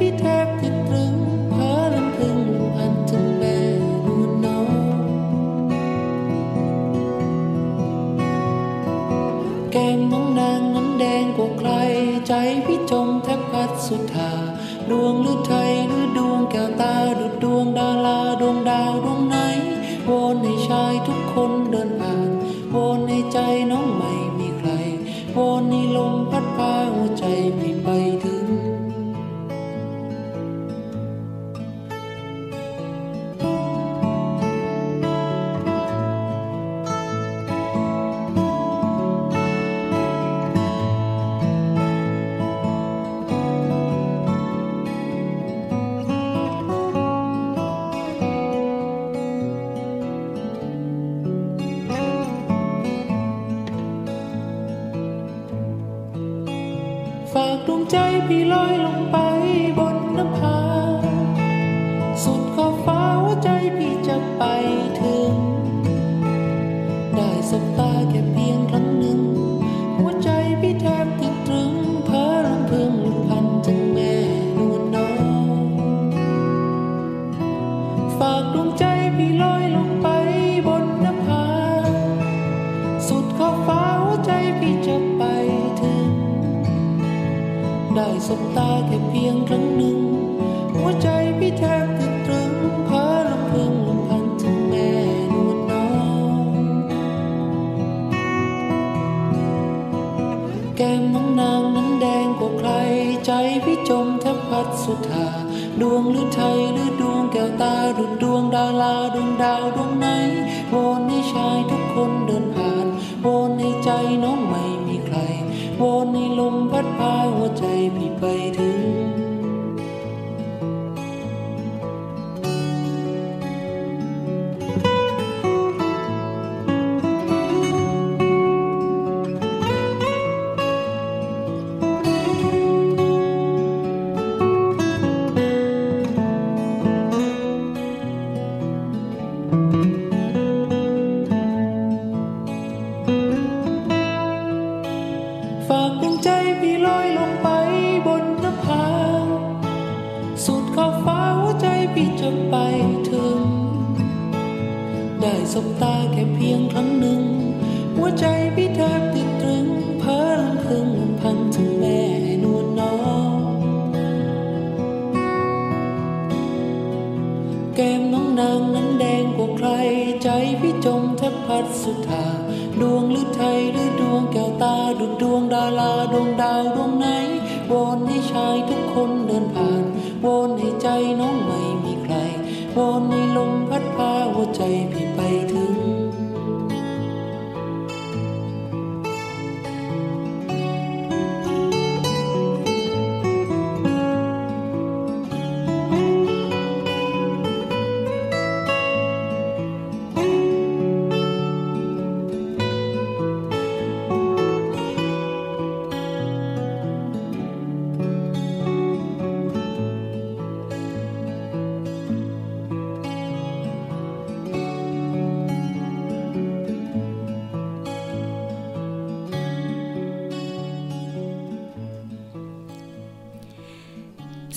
พี่แทบติดตรึงเพอลำพึงพันถึงแม่นูนน้องแก้องนงนั้นแดงกว่าใคร ใจพี่จมแทบพัดสุดทาดวงหรือไทยหรือดวงแก้วตาดุดดวงดาราดวงดาวดวง แก้มน้องนางนั้นแดงกว่าใคร ใจพี่จมแทบพัดสุธาดวงหรือไทยหรือดวงแก้วตาดุดดวงดาราดวงดาวดวงไหนวนให้ชายทุกคนเดินผ่านวนให้ใจน้องไม่มีใครวนให้ลมพัดพาหัวใจพี่ไปถึง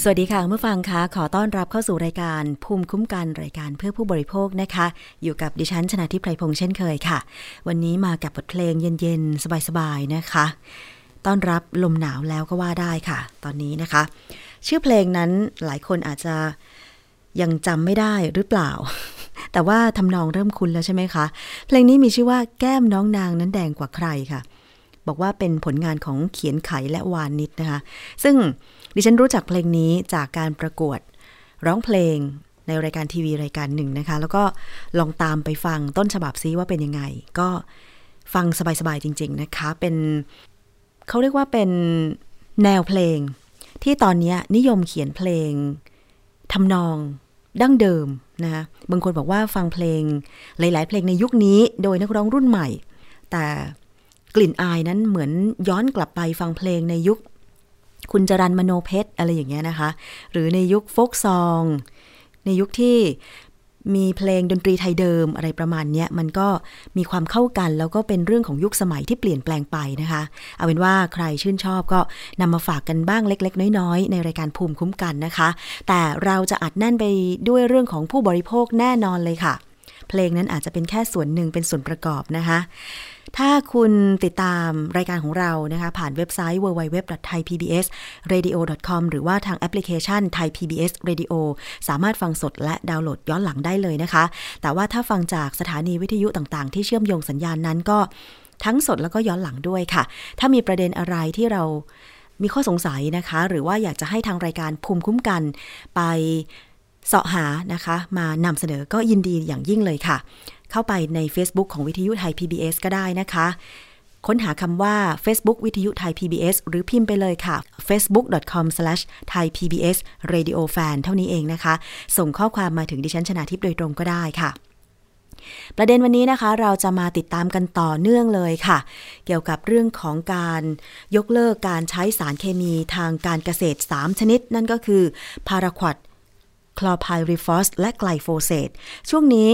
สวัสดีค่ะเมื่อฟังคะขอต้อนรับเข้าสู่รายการภูมิคุ้มกันรายการเพื่อผู้บริโภคนะคะ อยู่กับดิฉันชนะทิพไพรพงษ์เช่นเคยค่ะ วันนี้มากับบทเพลงเย็นๆ สบายๆนะคะ ต้อนรับลมหนาวแล้วก็ว่าได้ค่ะ ตอนนี้นะคะ ชื่อเพลงนั้นหลายคนอาจจะยังจำไม่ได้หรือเปล่า แต่ว่าทำนองเริ่มคุ้นแล้วใช่ไหมคะ เพลงนี้มีชื่อว่าแก้มน้องนางนั้นแดงกว่าใครค่ะ บอกว่าเป็นผลงานของเขียนไขและวานนิดนะคะ ซึ่ง ดิฉันรู้จักเพลงนี้จากการประกวดร้องเพลงในรายการทีวีรายการหนึ่งนะคะ แล้วก็ลองตามไปฟังต้นฉบับซิว่าเป็นยังไง ก็ฟังสบายๆจริง ๆนะคะ เป็นเขาเรียกว่าเป็นแนวเพลง ที่ตอนนี้นิยมเขียนเพลงทำนองดั้งเดิมนะคะบางคนบอกว่าฟังเพลงหลาย ๆ เพลงในยุคนี้โดยนักร้องรุ่นใหม่ แต่กลิ่นอายนั้นเหมือนย้อนกลับไปฟังเพลงในยุค คุณจรันมโนเพชรอะไรอย่างเงี้ยนะคะ หรือในยุคโฟกซอง ในยุคที่มีเพลงดนตรีไทยเดิมอะไรประมาณนี้มันก็มีความเข้ากัน แล้วก็เป็นเรื่องของยุคสมัยที่เปลี่ยนแปลงไปนะคะ เอาเป็นว่าใครชื่นชอบก็นำมาฝากกันบ้างเล็ก ๆ น้อยๆ ในรายการภูมิคุ้มกันนะคะ แต่เราจะอัดแน่นไปด้วยเรื่องของผู้บริโภคแน่นอนเลยค่ะ เพลงนั้นอาจจะเป็นแค่ส่วนหนึ่งเป็นส่วนประกอบนะคะ ถ้าคุณติดตามรายการของเรานะคะ ผ่านเว็บไซต์ www.thaipbsradio.com หรือว่าทางแอปพลิเคชัน Thai PBS Radio สามารถฟังสดและดาวน์โหลดย้อนหลังได้เลยนะคะ แต่ว่าถ้าฟังจากสถานีวิทยุต่างๆ ที่เชื่อมโยงสัญญาณนั้นก็ทั้งสดแล้วก็ย้อนหลังด้วยค่ะ ถ้ามีประเด็นอะไรที่เรามีข้อสงสัยนะคะ หรือว่าอยากจะให้ทางรายการภูมิคุ้มกันไป เสาะหานะคะ มานำเสนอก็ยินดีอย่างยิ่งเลยค่ะ เข้าไปใน Facebook ของวิทยุไทย PBS ก็ได้นะคะ ค้นหาคำว่า Facebook วิทยุไทย PBS หรือพิมพ์ไปเลยค่ะ facebook.com/thaipbsradiofan เท่านี้เองนะคะ ส่งข้อความมาถึงดิฉันชนาทิพย์โดยตรงก็ได้ค่ะประเด็นวันนี้นะคะเราจะมาติดตามกันต่อเนื่องเลยค่ะ เกี่ยวกับเรื่องของการยกเลิกการใช้สารเคมีทางการเกษตร 3 ชนิด นั่นก็คือพาราควอต คลอร์ไพริฟอสและไกลโฟเซตช่วงนี้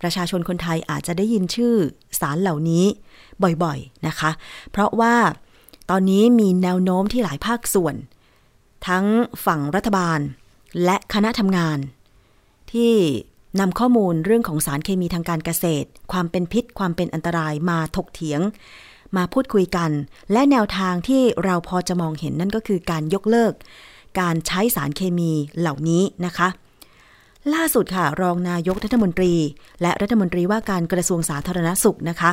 ประชาชนคนไทยอาจจะได้ยินชื่อสารเหล่านี้บ่อยๆนะคะ เพราะว่าตอนนี้มีแนวโน้มที่หลายภาคส่วน ทั้งฝั่งรัฐบาลและคณะทำงาน ที่นำข้อมูลเรื่องของสารเคมีทางการเกษตร ความเป็นพิษ ความเป็นอันตรายมาถกเถียง มาพูดคุยกัน และแนวทางที่เราพอจะมองเห็นนั่นก็คือการยกเลิก การใช้สารเคมีเหล่านี้นะคะ ล่าสุดค่ะ รองนายกรัฐมนตรี และรัฐมนตรีว่าการกระทรวงสาธารณสุขนะคะ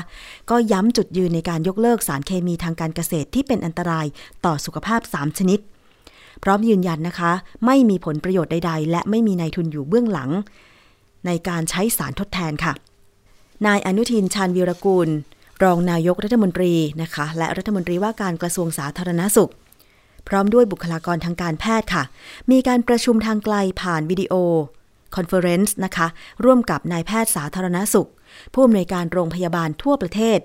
ก็ย้ำจุดยืนในการยกเลิกสารเคมีทางการเกษตรที่เป็นอันตรายต่อสุขภาพ 3 ชนิด พร้อมยืนยันนะคะ ไม่มีผลประโยชน์ใด ๆ และไม่มีนายทุนอยู่เบื้องหลัง ในการใช้สารทดแทนค่ะ นายอนุทินชาญวีรกูล รองนายกรัฐมนตรีนะคะ และรัฐมนตรีว่าการกระทรวงสาธารณสุข พร้อมด้วยบุคลากรทางการแพทย์ค่ะ มีการประชุมทางไกลผ่านวิดีโอ คอนเฟอเรนซ์นะคะ ร่วมกับนายแพทย์สาธารณสุข ผู้อำนวยการโรงพยาบาลทั่วประเทศ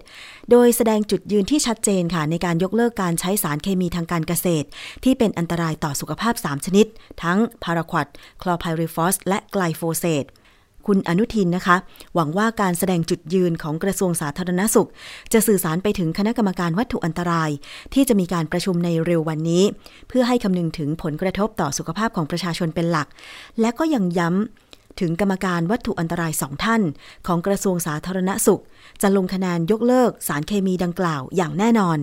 โดยแสดงจุดยืนที่ชัดเจนค่ะ ในการยกเลิกการใช้สารเคมีทางการเกษตร ที่เป็นอันตรายต่อสุขภาพ 3 ชนิด ทั้งพาราควอตคลอไพริฟอสและไกลโฟเซต คุณอนุทินนะคะ หวังว่าการแสดงจุดยืนของกระทรวงสาธารณสุข จะสื่อสารไปถึงคณะกรรมการวัตถุอันตราย ที่จะมีการประชุมในเร็ววันนี้ เพื่อให้คำนึงถึงผลกระทบต่อสุขภาพของประชาชนเป็นหลัก และก็ยังย้ำ ถึงกรรมการวัตถุอันตรายสองท่าน ของกระทรวงสาธารณสุข จะลงคะแนนยกเลิกสารเคมีดังกล่าวอย่างแน่นอน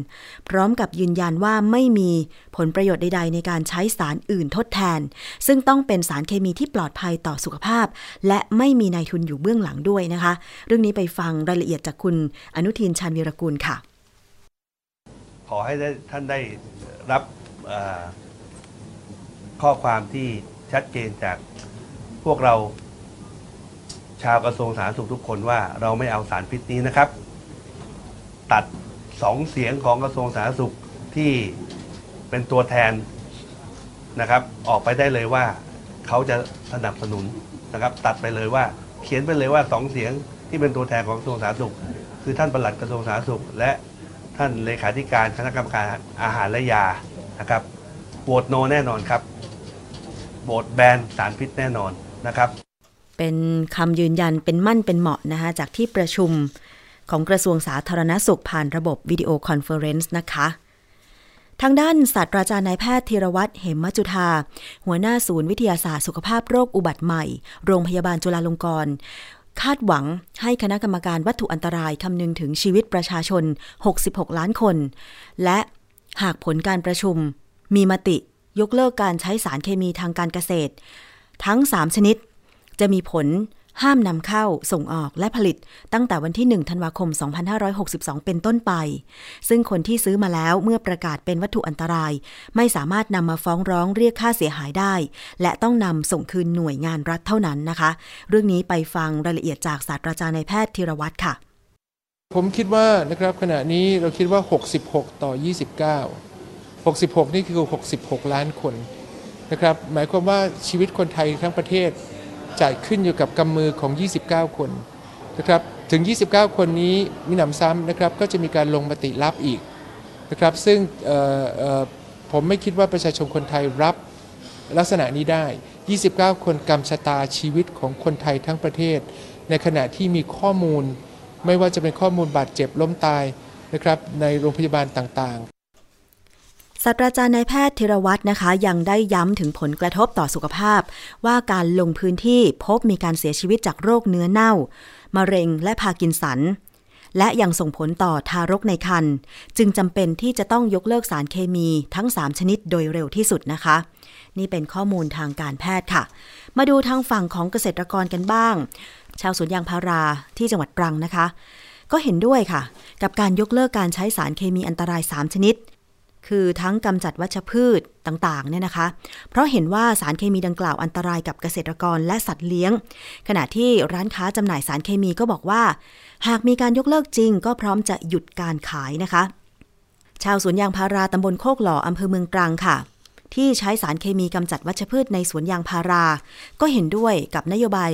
พร้อมกับยืนยันว่าไม่มีผลประโยชน์ใด ๆ ในการใช้สารอื่นทดแทน ซึ่งต้องเป็นสารเคมีที่ปลอดภัยต่อสุขภาพ และไม่มีนายทุนอยู่เบื้องหลังด้วยนะคะ เรื่องนี้ไปฟังรายละเอียดจากคุณอนุทินชาญวีรกุลค่ะ ขอให้ท่านได้รับข้อความที่ชัดเจนจาก วกเรา ชาวกระทรวงสาธารณสุขทุกคนว่าเราไม่เอาสารพิษนี้นะครับ ตัดสองเสียงของกระทรวงสาธารณสุขที่เป็นตัวแทนนะครับ ออกไปได้เลยว่าเขาจะสนับสนุนนะครับ ตัดไปเลยว่าเขียนไปเลยว่าสองเสียงที่เป็นตัวแทนของกระทรวงสาธารณสุข คือท่านปลัดกระทรวงสาธารณสุข และท่านเลขาธิการคณะกรรมการอาหารและยานะครับโหวตโนแน่นอนครับโหวตแบนสารพิษแน่นอน นะครับเป็นคำยืนยันเป็นมั่นเป็นเหมาะนะคะจากที่ประชุมของกระทรวงสาธารณสุขผ่านระบบวิดีโอคอนเฟอเรนซ์นะคะ ทางด้านศาสตราจารย์นายแพทย์ธีระวัฒน์ เหมะจุฑาหัวหน้าศูนย์วิทยาศาสตร์สุขภาพโรคอุบัติใหม่ โรงพยาบาลจุฬาลงกรณ์คาดหวังให้คณะกรรมการวัตถุอันตรายคำนึงถึงชีวิตประชาชน 66 ล้านคน และหากผลการประชุม มีมติยกเลิกการใช้สารเคมีทางการเกษตร ทั้ง 3 ชนิด จะมีผลห้ามนำเข้าส่งออกและผลิตตั้งแต่วันที่ 1 ธันวาคม 2562 เป็นต้นไป ซึ่งคนที่ซื้อมาแล้วเมื่อประกาศเป็นวัตถุอันตราย ไม่สามารถนำมาฟ้องร้องเรียกค่าเสียหายได้ และต้องนำส่งคืนหน่วยงานรัฐเท่านั้นนะคะ เรื่องนี้ไปฟังรายละเอียดจากศาสตราจารย์นายแพทย์ธีรวัตรค่ะ ผมคิดว่านะครับขณะนี้เราคิดว่า 66 ต่อ 29 66 นี่คือ 66 ล้านคน นะครับหมายความว่าชีวิตคนไทยทั้งประเทศจะขึ้นอยู่กับกำมือของ 29 คนนะครับถึง 29 คนนี้มีหนำซ้ำนะครับก็จะมีการลงมติรับอีกนะครับซึ่งผมไม่คิดว่าประชาชนคนไทยรับลักษณะนี้ได้ 29 คนกำชะตาชีวิตของคนไทยทั้งประเทศ ในขณะที่มีข้อมูล ไม่ว่าจะเป็นข้อมูลบาดเจ็บล้มตายนะครับในโรงพยาบาลต่างๆ ศาสตราจารย์นายแพทย์ธีรวัตรนะคะ ยังได้ย้ำถึงผลกระทบต่อสุขภาพ ว่าการลงพื้นที่พบมีการเสียชีวิตจากโรคเนื้อเน่า มะเร็งและพากินสัน และยังส่งผลต่อทารกในครรภ์จึงจำเป็นที่จะต้องยกเลิกสารเคมีทั้ง 3 ชนิดโดยเร็วที่สุดนะคะ นี่เป็นข้อมูลทางการแพทย์ค่ะ มาดูทางฝั่งของเกษตรกรกันบ้าง ชาวสวนยางพาราที่จังหวัดตรังนะคะ ก็เห็นด้วยค่ะ กับการยกเลิกการใช้สารเคมีอันตราย 3 ชนิด คือทั้งกำจัดวัชพืชต่างๆเนี่ยนะคะ เพราะเห็นว่าสารเคมีดังกล่าวอันตรายกับเกษตรกรและสัตว์เลี้ยง ขณะที่ร้านค้าจำหน่ายสารเคมีก็บอกว่า หากมีการยกเลิกจริง ก็พร้อมจะหยุดการขายนะคะ ชาวสวนยางพาราตำบลโคกหล่ออำเภอเมืองตรังค่ะ ที่ใช้สารเคมีกำจัดวัชพืชในสวนยางพารา ก็เห็นด้วยกับนโยบาย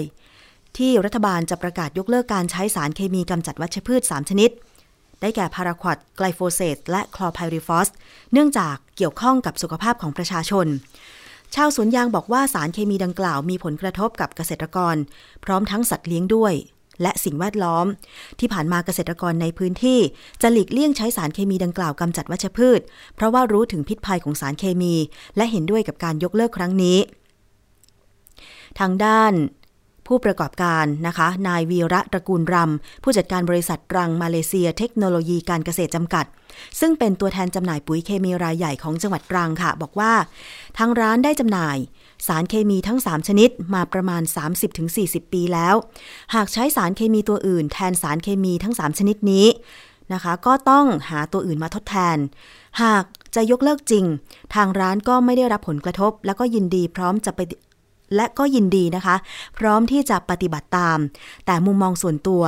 ที่รัฐบาลจะประกาศยกเลิกการใช้สารเคมีกำจัดวัชพืช 3 ชนิด ได้แก่พาราควอดไกลโฟเซตและคลอไพริฟอส เนื่องจากเกี่ยวข้องกับสุขภาพของประชาชน ชาวสวนยางบอกว่าสารเคมีดังกล่าวมีผลกระทบกับเกษตรกร พร้อมทั้งสัตว์เลี้ยงด้วย และสิ่งแวดล้อม ที่ผ่านมาเกษตรกรในพื้นที่ จะหลีกเลี่ยงใช้สารเคมีดังกล่าวกำจัดวัชพืช เพราะว่ารู้ถึงพิษภัยของสารเคมี และเห็นด้วยกับการยกเลิกครั้งนี้ ทางด้าน ผู้ประกอบการนะคะ นายวีระตระกูลรำ ผู้จัดการบริษัทรังมาเลเซีย เทคโนโลยีการเกษตรจำกัด ซึ่งเป็นตัวแทนจำหน่ายปุ๋ยเคมีรายใหญ่ของจังหวัดตรังค่ะ บอกว่า ทางร้านได้จำหน่าย สารเคมีทั้ง 3 ชนิดมาประมาณ 30-40 ปีแล้ว หากใช้สารเคมีตัวอื่น แทนสารเคมีทั้ง 3 ชนิดนี้นะคะ ก็ต้องหาตัวอื่นมาทดแทน หากจะยกเลิกจริง ทางร้านก็ไม่ได้รับผลกระทบ แล้วก็ยินดีพร้อมจะไป และก็ยินดีนะคะ พร้อมที่จะปฏิบัติตาม แต่มุมมองส่วนตัว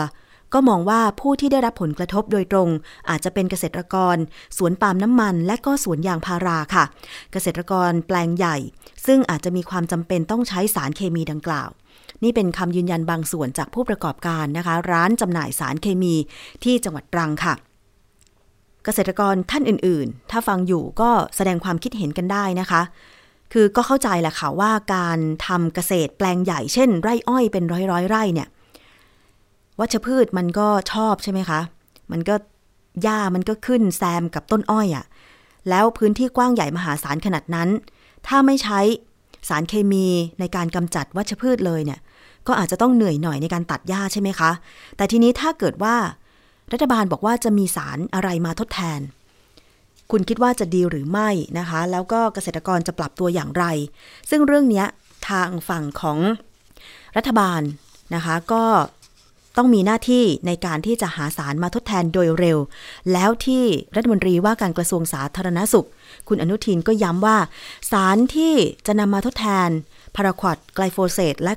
ก็มองว่าผู้ที่ได้รับผลกระทบโดยตรง อาจจะเป็นเกษตรกร สวนปาล์มน้ำมัน และก็สวนยางพาราค่ะ เกษตรกรแปลงใหญ่ ซึ่งอาจจะมีความจำเป็นต้องใช้สารเคมีดังกล่าว นี่เป็นคำยืนยันบางส่วนจากผู้ประกอบการนะคะ ร้านจำหน่ายสารเคมีที่จังหวัดตรังค่ะ เกษตรกรท่านอื่น ๆ ถ้าฟังอยู่ก็แสดงความคิดเห็นกันได้นะคะ คือก็เข้าใจแหละค่ะว่าการทำเกษตรแปลงใหญ่เช่น ไร่อ้อยเป็นร้อยร้อยไร่เนี่ยวัชพืชมันก็ชอบใช่ไหมคะ มันก็หญ้ามันก็ขึ้นแซมกับต้นอ้อยอะ่ะแล้วพื้นที่กว้างใหญ่มหาศาลขนาดนั้น ถ้าไม่ใช้สารเคมีในการกำจัดวัชพืชเลยเนี่ย ก็อาจจะต้องเหนื่อยหน่อยในการตัดหญ้าใช่ไหมคะ แต่ทีนี้ถ้าเกิดว่า รัฐบาลบอกว่าจะมีสารอะไรมาทดแทน คุณคิดว่าจะดีหรือไม่นะคะ แล้วก็เกษตรกรจะปรับตัวอย่างไร ซึ่งเรื่องนี้ทางฝั่งของรัฐบาลนะคะก็ต้องมีหน้าที่ในการที่จะหาสารมาทดแทนโดยเร็ว แล้วที่รัฐมนตรีว่าการกระทรวงสาธารณสุข คุณอนุทินก็ย้ำว่า สารที่จะนำมาทดแทนพาราควอดไกลโฟเซตและ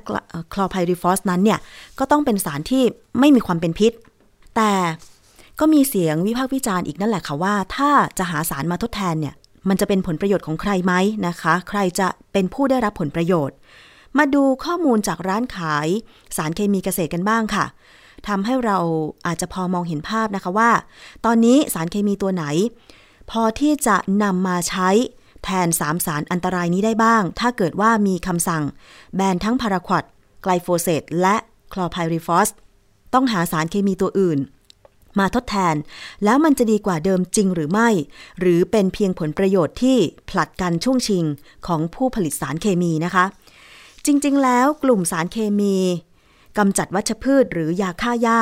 คลอไพริฟอสนั้นเนี่ย ก็ต้องเป็นสารที่ไม่มีความเป็นพิษ แต่ ก็มีเสียงวิพากษ์วิจารณ์อีกนั่นแหละค่ะว่า ถ้าจะหาสารมาทดแทนเนี่ย มันจะเป็นผลประโยชน์ของใครไหมนะคะ ใครจะเป็นผู้ได้รับผลประโยชน์ มาดูข้อมูลจากร้านขาย สารเคมีเกษตรกันบ้างค่ะทำให้เราอาจจะพอมองเห็นภาพนะคะว่า ตอนนี้สารเคมีตัวไหน พอที่จะนำมาใช้แทนสามสารอันตรายนี้ได้บ้าง ถ้าเกิดว่ามีคำสั่ง แบนทั้งพาราควดไกลโฟเซตและคลอไพริฟอสต้องหาสารเคมีตัวอื่น มาทดแทน แล้วมันจะดีกว่าเดิมจริงหรือไม่ หรือเป็นเพียงผลประโยชน์ที่ผลัดกันช่วงชิงของผู้ผลิตสารเคมีนะคะ จริงๆ แล้วกลุ่มสารเคมีกำจัดวัชพืชหรือยาฆ่าหญ้า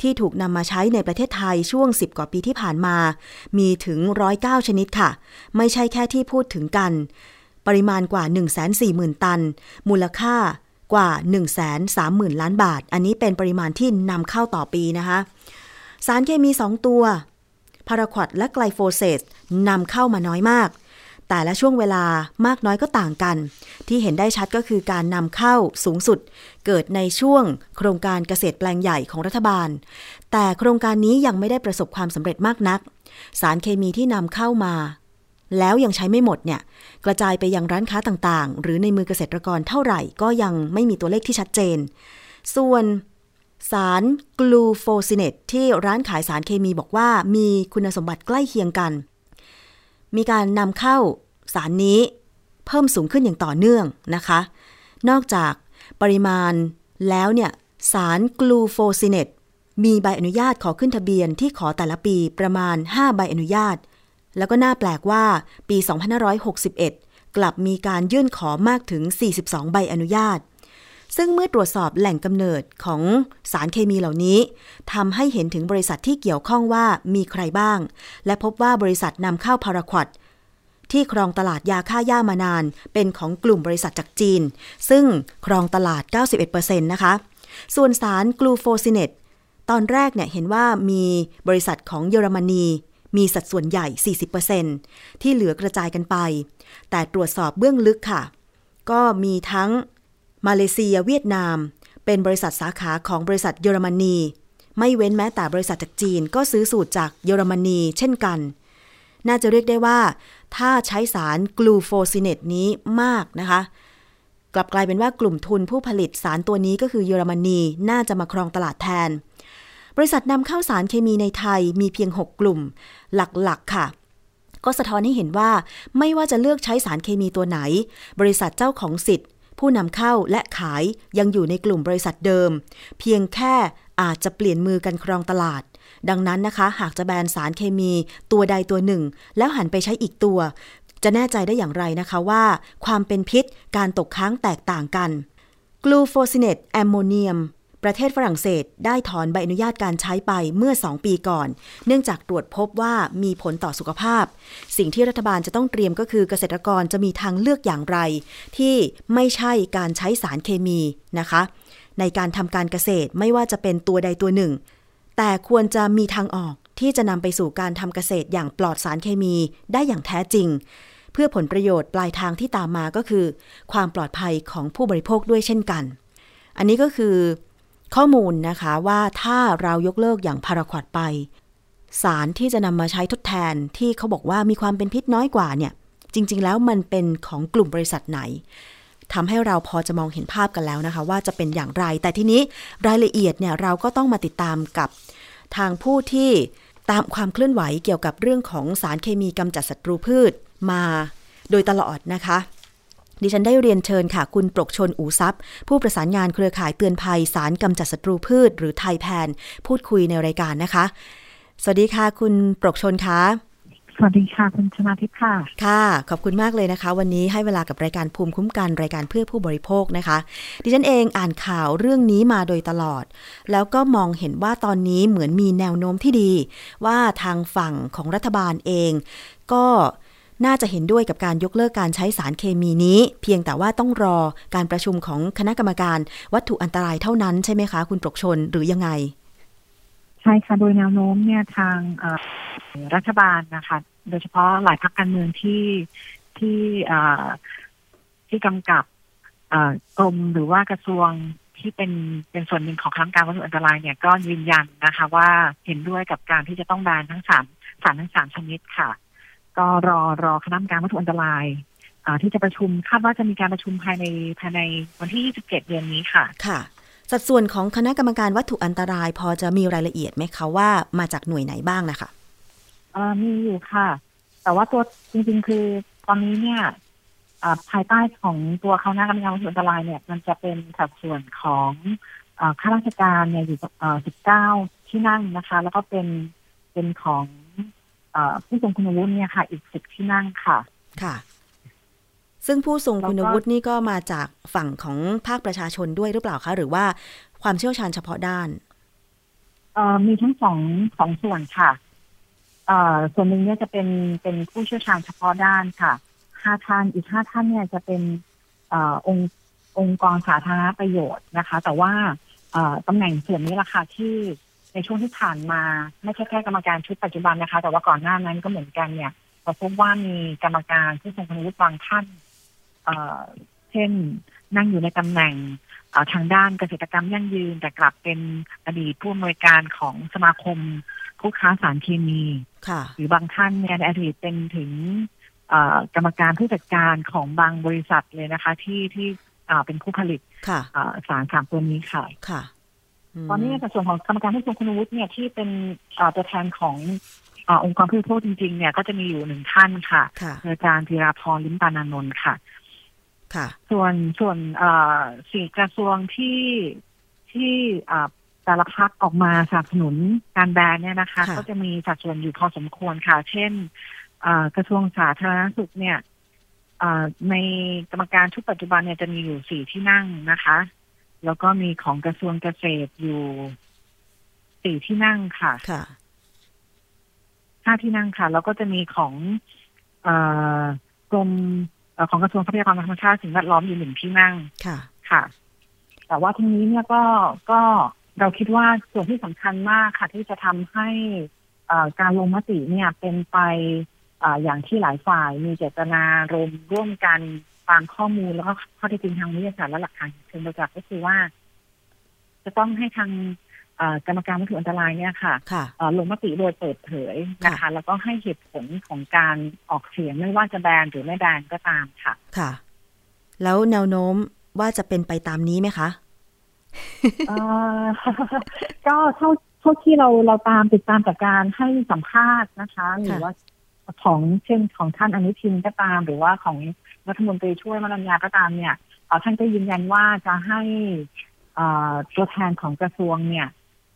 ที่ถูกนำมาใช้ในประเทศไทยช่วง 10 กว่าปีที่ผ่านมา มีถึง 109 ชนิดค่ะ ไม่ใช่แค่ที่พูดถึงกัน ปริมาณกว่า 140,000 ตัน มูลค่ากว่า 130,000 ล้านบาท อันนี้เป็นปริมาณที่นำเข้าต่อปีนะคะ สารเคมี 2 ตัว พาราควอดและไกลโฟเซตนำเข้ามาน้อยมาก แต่ละช่วงเวลามากน้อยก็ต่างกัน ที่เห็นได้ชัดก็คือการนำเข้าสูงสุด เกิดในช่วงโครงการเกษตรแปลงใหญ่ของรัฐบาล แต่โครงการนี้ยังไม่ได้ประสบความสำเร็จมากนัก สารเคมีที่นำเข้ามา แล้วยังใช้ไม่หมดเนี่ยกระจายไปยังร้านค้าต่างๆ หรือในมือเกษตรกรเท่าไหร่ก็ยังไม่มีตัวเลขที่ชัดเจน ส่วน สารกลูโฟซิเนตที่ร้านขายสารเคมีบอกว่ามีคุณสมบัติใกล้เคียงกัน มีการนำเข้าสารนี้เพิ่มสูงขึ้นอย่างต่อเนื่องนะคะ นอกจากปริมาณแล้วเนี่ยสารกลูโฟซิเนตมีใบอนุญาตขอขึ้นทะเบียนที่ขอแต่ละปีประมาณ 5 ใบอนุญาต แล้วก็น่าแปลกว่าปี 2561 กลับมีการยื่นขอมากถึง 42 ใบอนุญาต ซึ่งเมื่อตรวจสอบแหล่งกำเนิดของสารเคมีเหล่านี้ทำให้เห็นถึงบริษัทที่เกี่ยวข้องว่ามีใครบ้าง และพบว่าบริษัทนำเข้าพาราควอตที่ครองตลาดยาฆ่าหญ้ามานาน เป็นของกลุ่มบริษัทจากจีน ซึ่งครองตลาด 91%นะคะ ส่วนสารกลูโฟซิเนตตอนแรกเนี่ยเห็นว่ามีบริษัทของเยอรมนีมีสัดส่วนใหญ่ 40%ที่เหลือกระจายกันไป แต่ตรวจสอบเบื้องลึกค่ะ ก็มีทั้ง มาเลเซีย เวียดนาม เป็นบริษัทสาขาของบริษัทเยอรมนี ไม่เว้นแม้แต่บริษัทจากจีนก็ซื้อสูตรจากเยอรมนีเช่นกัน น่าจะเรียกได้ว่า ถ้าใช้สารกลูโฟซิเนตนี้มากนะคะ กลับกลายเป็นว่ากลุ่มทุนผู้ผลิตสารตัวนี้ก็คือเยอรมนีน่าจะมาครองตลาดแทน บริษัทนำเข้าสารเคมีในไทยมีเพียง 6 กลุ่ม หลักๆค่ะก็สะท้อนให้เห็นว่าไม่ว่าจะเลือกใช้สารเคมีตัวไหน บริษัทเจ้าของสิทธิ์ ผู้นำเข้าและขายยังอยู่ในกลุ่มบริษัทเดิม เพียงแค่อาจจะเปลี่ยนมือกันครองตลาด ดังนั้นนะคะ หากจะแบนสารเคมีตัวใดตัวหนึ่ง แล้วหันไปใช้อีกตัว จะแน่ใจได้อย่างไรนะคะว่า ความเป็นพิษการตกค้างแตกต่างกันกลูโฟซิเนตแอมโมเนียม ประเทศฝรั่งเศสได้ถอนใบอนุญาตการใช้ไปเมื่อ 2 ปีก่อน เนื่องจากตรวจพบว่ามีผลต่อสุขภาพ สิ่งที่รัฐบาลจะต้องเตรียมก็คือเกษตรกรจะมีทางเลือกอย่างไร ที่ไม่ใช่การใช้สารเคมีนะคะ ในการทำการเกษตรไม่ว่าจะเป็นตัวใดตัวหนึ่ง แต่ควรจะมีทางออกที่จะนำไปสู่การทำเกษตรอย่างปลอดสารเคมีได้อย่างแท้จริง เพื่อผลประโยชน์ปลายทางที่ตามมาก็คือ ความปลอดภัยของผู้บริโภคด้วยเช่นกัน อันนี้ก็คือ ข้อมูลนะคะว่าถ้าเรายกเลิกอย่างพาราควอดไป สารที่จะนำมาใช้ทดแทนที่เขาบอกว่ามีความเป็นพิษน้อยกว่าเนี่ย จริง ๆ แล้วมันเป็นของกลุ่มบริษัทไหนทำให้เราพอจะมองเห็นภาพกันแล้วนะคะ ว่าจะเป็นอย่างไร แต่ทีนี้รายละเอียดเนี่ยเราก็ต้องมาติดตามกับทางผู้ที่ตามความเคลื่อนไหวเกี่ยวกับเรื่องของสารเคมีกำจัดศัตรูพืชมาโดยตลอดนะคะ ดิฉันได้เรียนเชิญค่ะ คุณปรกชนอูซับผู้ประสานงานเครือข่ายเตือนภัยสารกำจัดศัตรูพืช หรือไทยแพน พูดคุยในรายการนะคะ สวัสดีค่ะ คุณปรกชนคะสวัสดีค่ะ คุณชนาทิพย์ค่ะ ค่ะ ขอบคุณมากเลยนะคะ วันนี้ให้เวลากับรายการภูมิคุ้มกันรายการเพื่อผู้บริโภคนะคะ ดิฉันเองอ่านข่าวเรื่องนี้มาโดยตลอด แล้วก็มองเห็นว่าตอนนี้เหมือนมีแนวโน้มที่ดี ว่าทางฝั่งของรัฐบาลเอง ก็ น่าจะเห็นด้วยกับการยกเลิกการใช้สารเคมีนี้ เพียงแต่ว่าต้องรอการประชุมของคณะกรรมการวัตถุอันตรายเท่านั้นใช่ไหมคะ คุณปรกชนหรือยังไง ใช่ค่ะ โดยแนวโน้มเนี่ยทางรัฐบาลนะคะ โดยเฉพาะหลายพรรคการเมืองที่ที่ที่กำกับกรมหรือว่ากระทรวงที่เป็นเป็นส่วนหนึ่งของคณะกรรมการวัตถุอันตรายเนี่ยก็ยืนยันนะคะ ว่าเห็นด้วยกับการที่จะต้องแบนทั้งสามสารทั้งสามชนิดค่ะ ก็รอรอคณะกรรมการวัตถุอันตรายอ่าที่จะประชุมคาดว่าจะมีการประชุมภายในภายในวันที่ 27 เดือนนี้ค่ะ ค่ะ สัดส่วนของคณะกรรมการวัตถุอันตราย พอจะมีรายละเอียดไหมคะว่ามาจากหน่วยไหนบ้างนะคะเอ่อมีอยู่ค่ะ แต่ว่าตัวจริงๆ คือตอนนี้เนี่ยอ่าภายใต้ของตัวคณะกรรมการวัตถุอันตรายเนี่ย มันจะเป็นสัดส่วนของเอ่อข้าราชการเนี่ยอยู่เอ่อ19 ที่นั่งนะคะ แล้วก็เป็นเป็นของเอ่อ ผู้ทรงคุณวุฒิเนี่ยค่ะ อีก10ที่นั่งค่ะค่ะ ซึ่งผู้ทรงคุณแล้วก็วุฒินี่ก็มาจากฝั่งของภาคประชาชนด้วยหรือเปล่าคะ หรือว่าความเชี่ยวชาญเฉพาะด้านเอ่อมีทั้งสองสองส่วนค่ะเอ่อส่วนหนึ่งเนี่ยจะเป็นเป็นผู้เชี่ยวชาญเฉพาะด้านค่ะห้าท่านอีกห้าท่านเนี่ยจะเป็นเอ่อองค์องค์กรสาธารณประโยชน์นะคะ แต่ว่าเอ่อตำแหน่งส่วนนี้แหละค่ะที่ ในช่วงที่ผ่านมาไม่ใช่แค่กรรมการชุดปัจจุบันนะคะ แต่ว่าก่อนหน้านั้นก็เหมือนกันเนี่ยเราพบว่ามีกรรมการที่ทรงคุณวุฒิบางท่านเอ่อเช่นนั่งอยู่ในตำแหน่งเอ่อทางด้านเกษตรกรรมยั่งยืน แต่กลับเป็นอดีตผู้อำนวยการของสมาคมผู้ค้าสารเคมีค่ะหรือบางท่านเนี่ยในอดีตเป็นถึงเอ่อกรรมการผู้จัดการของบางบริษัทเลยนะคะ ที่ที่เอ่อเป็นผู้ผลิตค่ะเอ่อสารสามตัวนี้ค่ะค่ะม ตอนนี้ในส่วนของกรรมการผู้ทรงคุณวุฒิเนี่ยที่เป็นเอ่อตัวแทนของเอ่อองค์กรผู้บริโภคจริงๆ เนี่ยก็จะมีอยู่หนึ่งท่านค่ะค่ะคืออาจารย์ธีราพรลิ้มปานานนท์ค่ะ ค่ะ ส่วนส่วนเอ่อสี่กระทรวงที่ที่เอ่อแต่ละพักออกมาสนับสนุนการแบนเนี่ยนะคะค่ะก็จะมีสัดส่วนอยู่พอสมควรค่ะ เช่นเอ่อกระทรวงสาธารณสุขเนี่ยเอ่อในกรรมการชุดปัจจุบันเนี่ยจะมีอยู่สี่ที่นั่งนะคะ แล้วก็มีของกระทรวงเกษตรอยู่สี่ที่นั่งค่ะค่ะห้าที่นั่งค่ะ แล้วก็จะมีของเอ่อกรมเอ่อของกระทรวงทรัพยากรธรรมชาติสิ่งแวดล้อมอยู่หนึ่งที่นั่งค่ะค่ะ แต่ว่าทีนี้เนี่ยก็ก็เราคิดว่าส่วนที่สำคัญมากค่ะ ที่จะทำให้เอ่อการลงมติเนี่ยเป็นไปเอ่ออย่างที่หลายฝ่ายมีเจตนารมณ์ร่วมกัน ตามข้อมูลแล้วก็ข้อเท็จจริงทางวิทยาศาสตร์และหลักฐานเชิงประจักษ์ก็คือว่า จะต้องให้ทางเอ่อกรรมการวัตถุอันตรายเนี่ยค่ะค่ะเอ่อลงมติโดยเปิดเผยนะคะ แล้วก็ให้เหตุผลของการออกเสียงไม่ว่าจะแบนหรือไม่แบนก็ตามค่ะ ค่ะ แล้วแนวโน้มว่าจะเป็นไปตามนี้ไหมคะเอ่อก็เท่าเท่าที่เราเราตามติดตามจากการให้สัมภาษณ์นะคะ หรือว่าของเช่นของท่านอนุทินก็ตาม หรือว่าของ รัฐมนตรีช่วยมรัญญาก็ตามเนี่ยเอ่อท่านก็ยืนยันว่าจะให้เอ่อตัวแทนของกระทรวงเนี่ย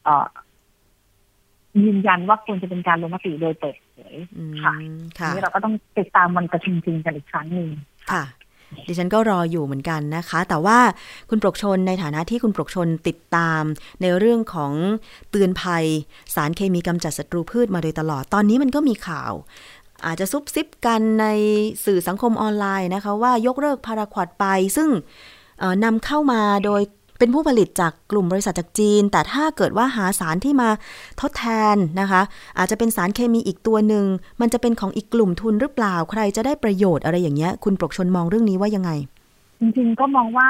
เอ่อยืนยันว่าควรจะเป็นการลงมติโดยเปิดเผยอืมค่ะค่ะทีนี้เราก็ต้องติดตามวันประชุมจริงกันอีกครั้งหนึ่งค่ะ ดิฉันก็รออยู่เหมือนกันนะคะ แต่ว่าคุณปรกชนในฐานะที่คุณปรกชนติดตาม ในเรื่องของเตือนภัย สารเคมีกำจัดศัตรูพืชมาโดยตลอด ตอนนี้มันก็มีข่าว อาจจะซุบซิบกันในสื่อสังคมออนไลน์นะคะ ว่ายกเลิกพาราควอดไป ซึ่งนำเข้ามาโดยเป็นผู้ผลิตจากกลุ่มบริษัทจากจีน แต่ถ้าเกิดว่าหาสารที่มาทดแทนนะคะ อาจจะเป็นสารเคมีอีกตัวหนึ่ง มันจะเป็นของอีกกลุ่มทุนหรือเปล่า ใครจะได้ประโยชน์อะไรอย่างเงี้ย คุณปรกชนมองเรื่องนี้ว่ายังไง จริงๆก็มองว่า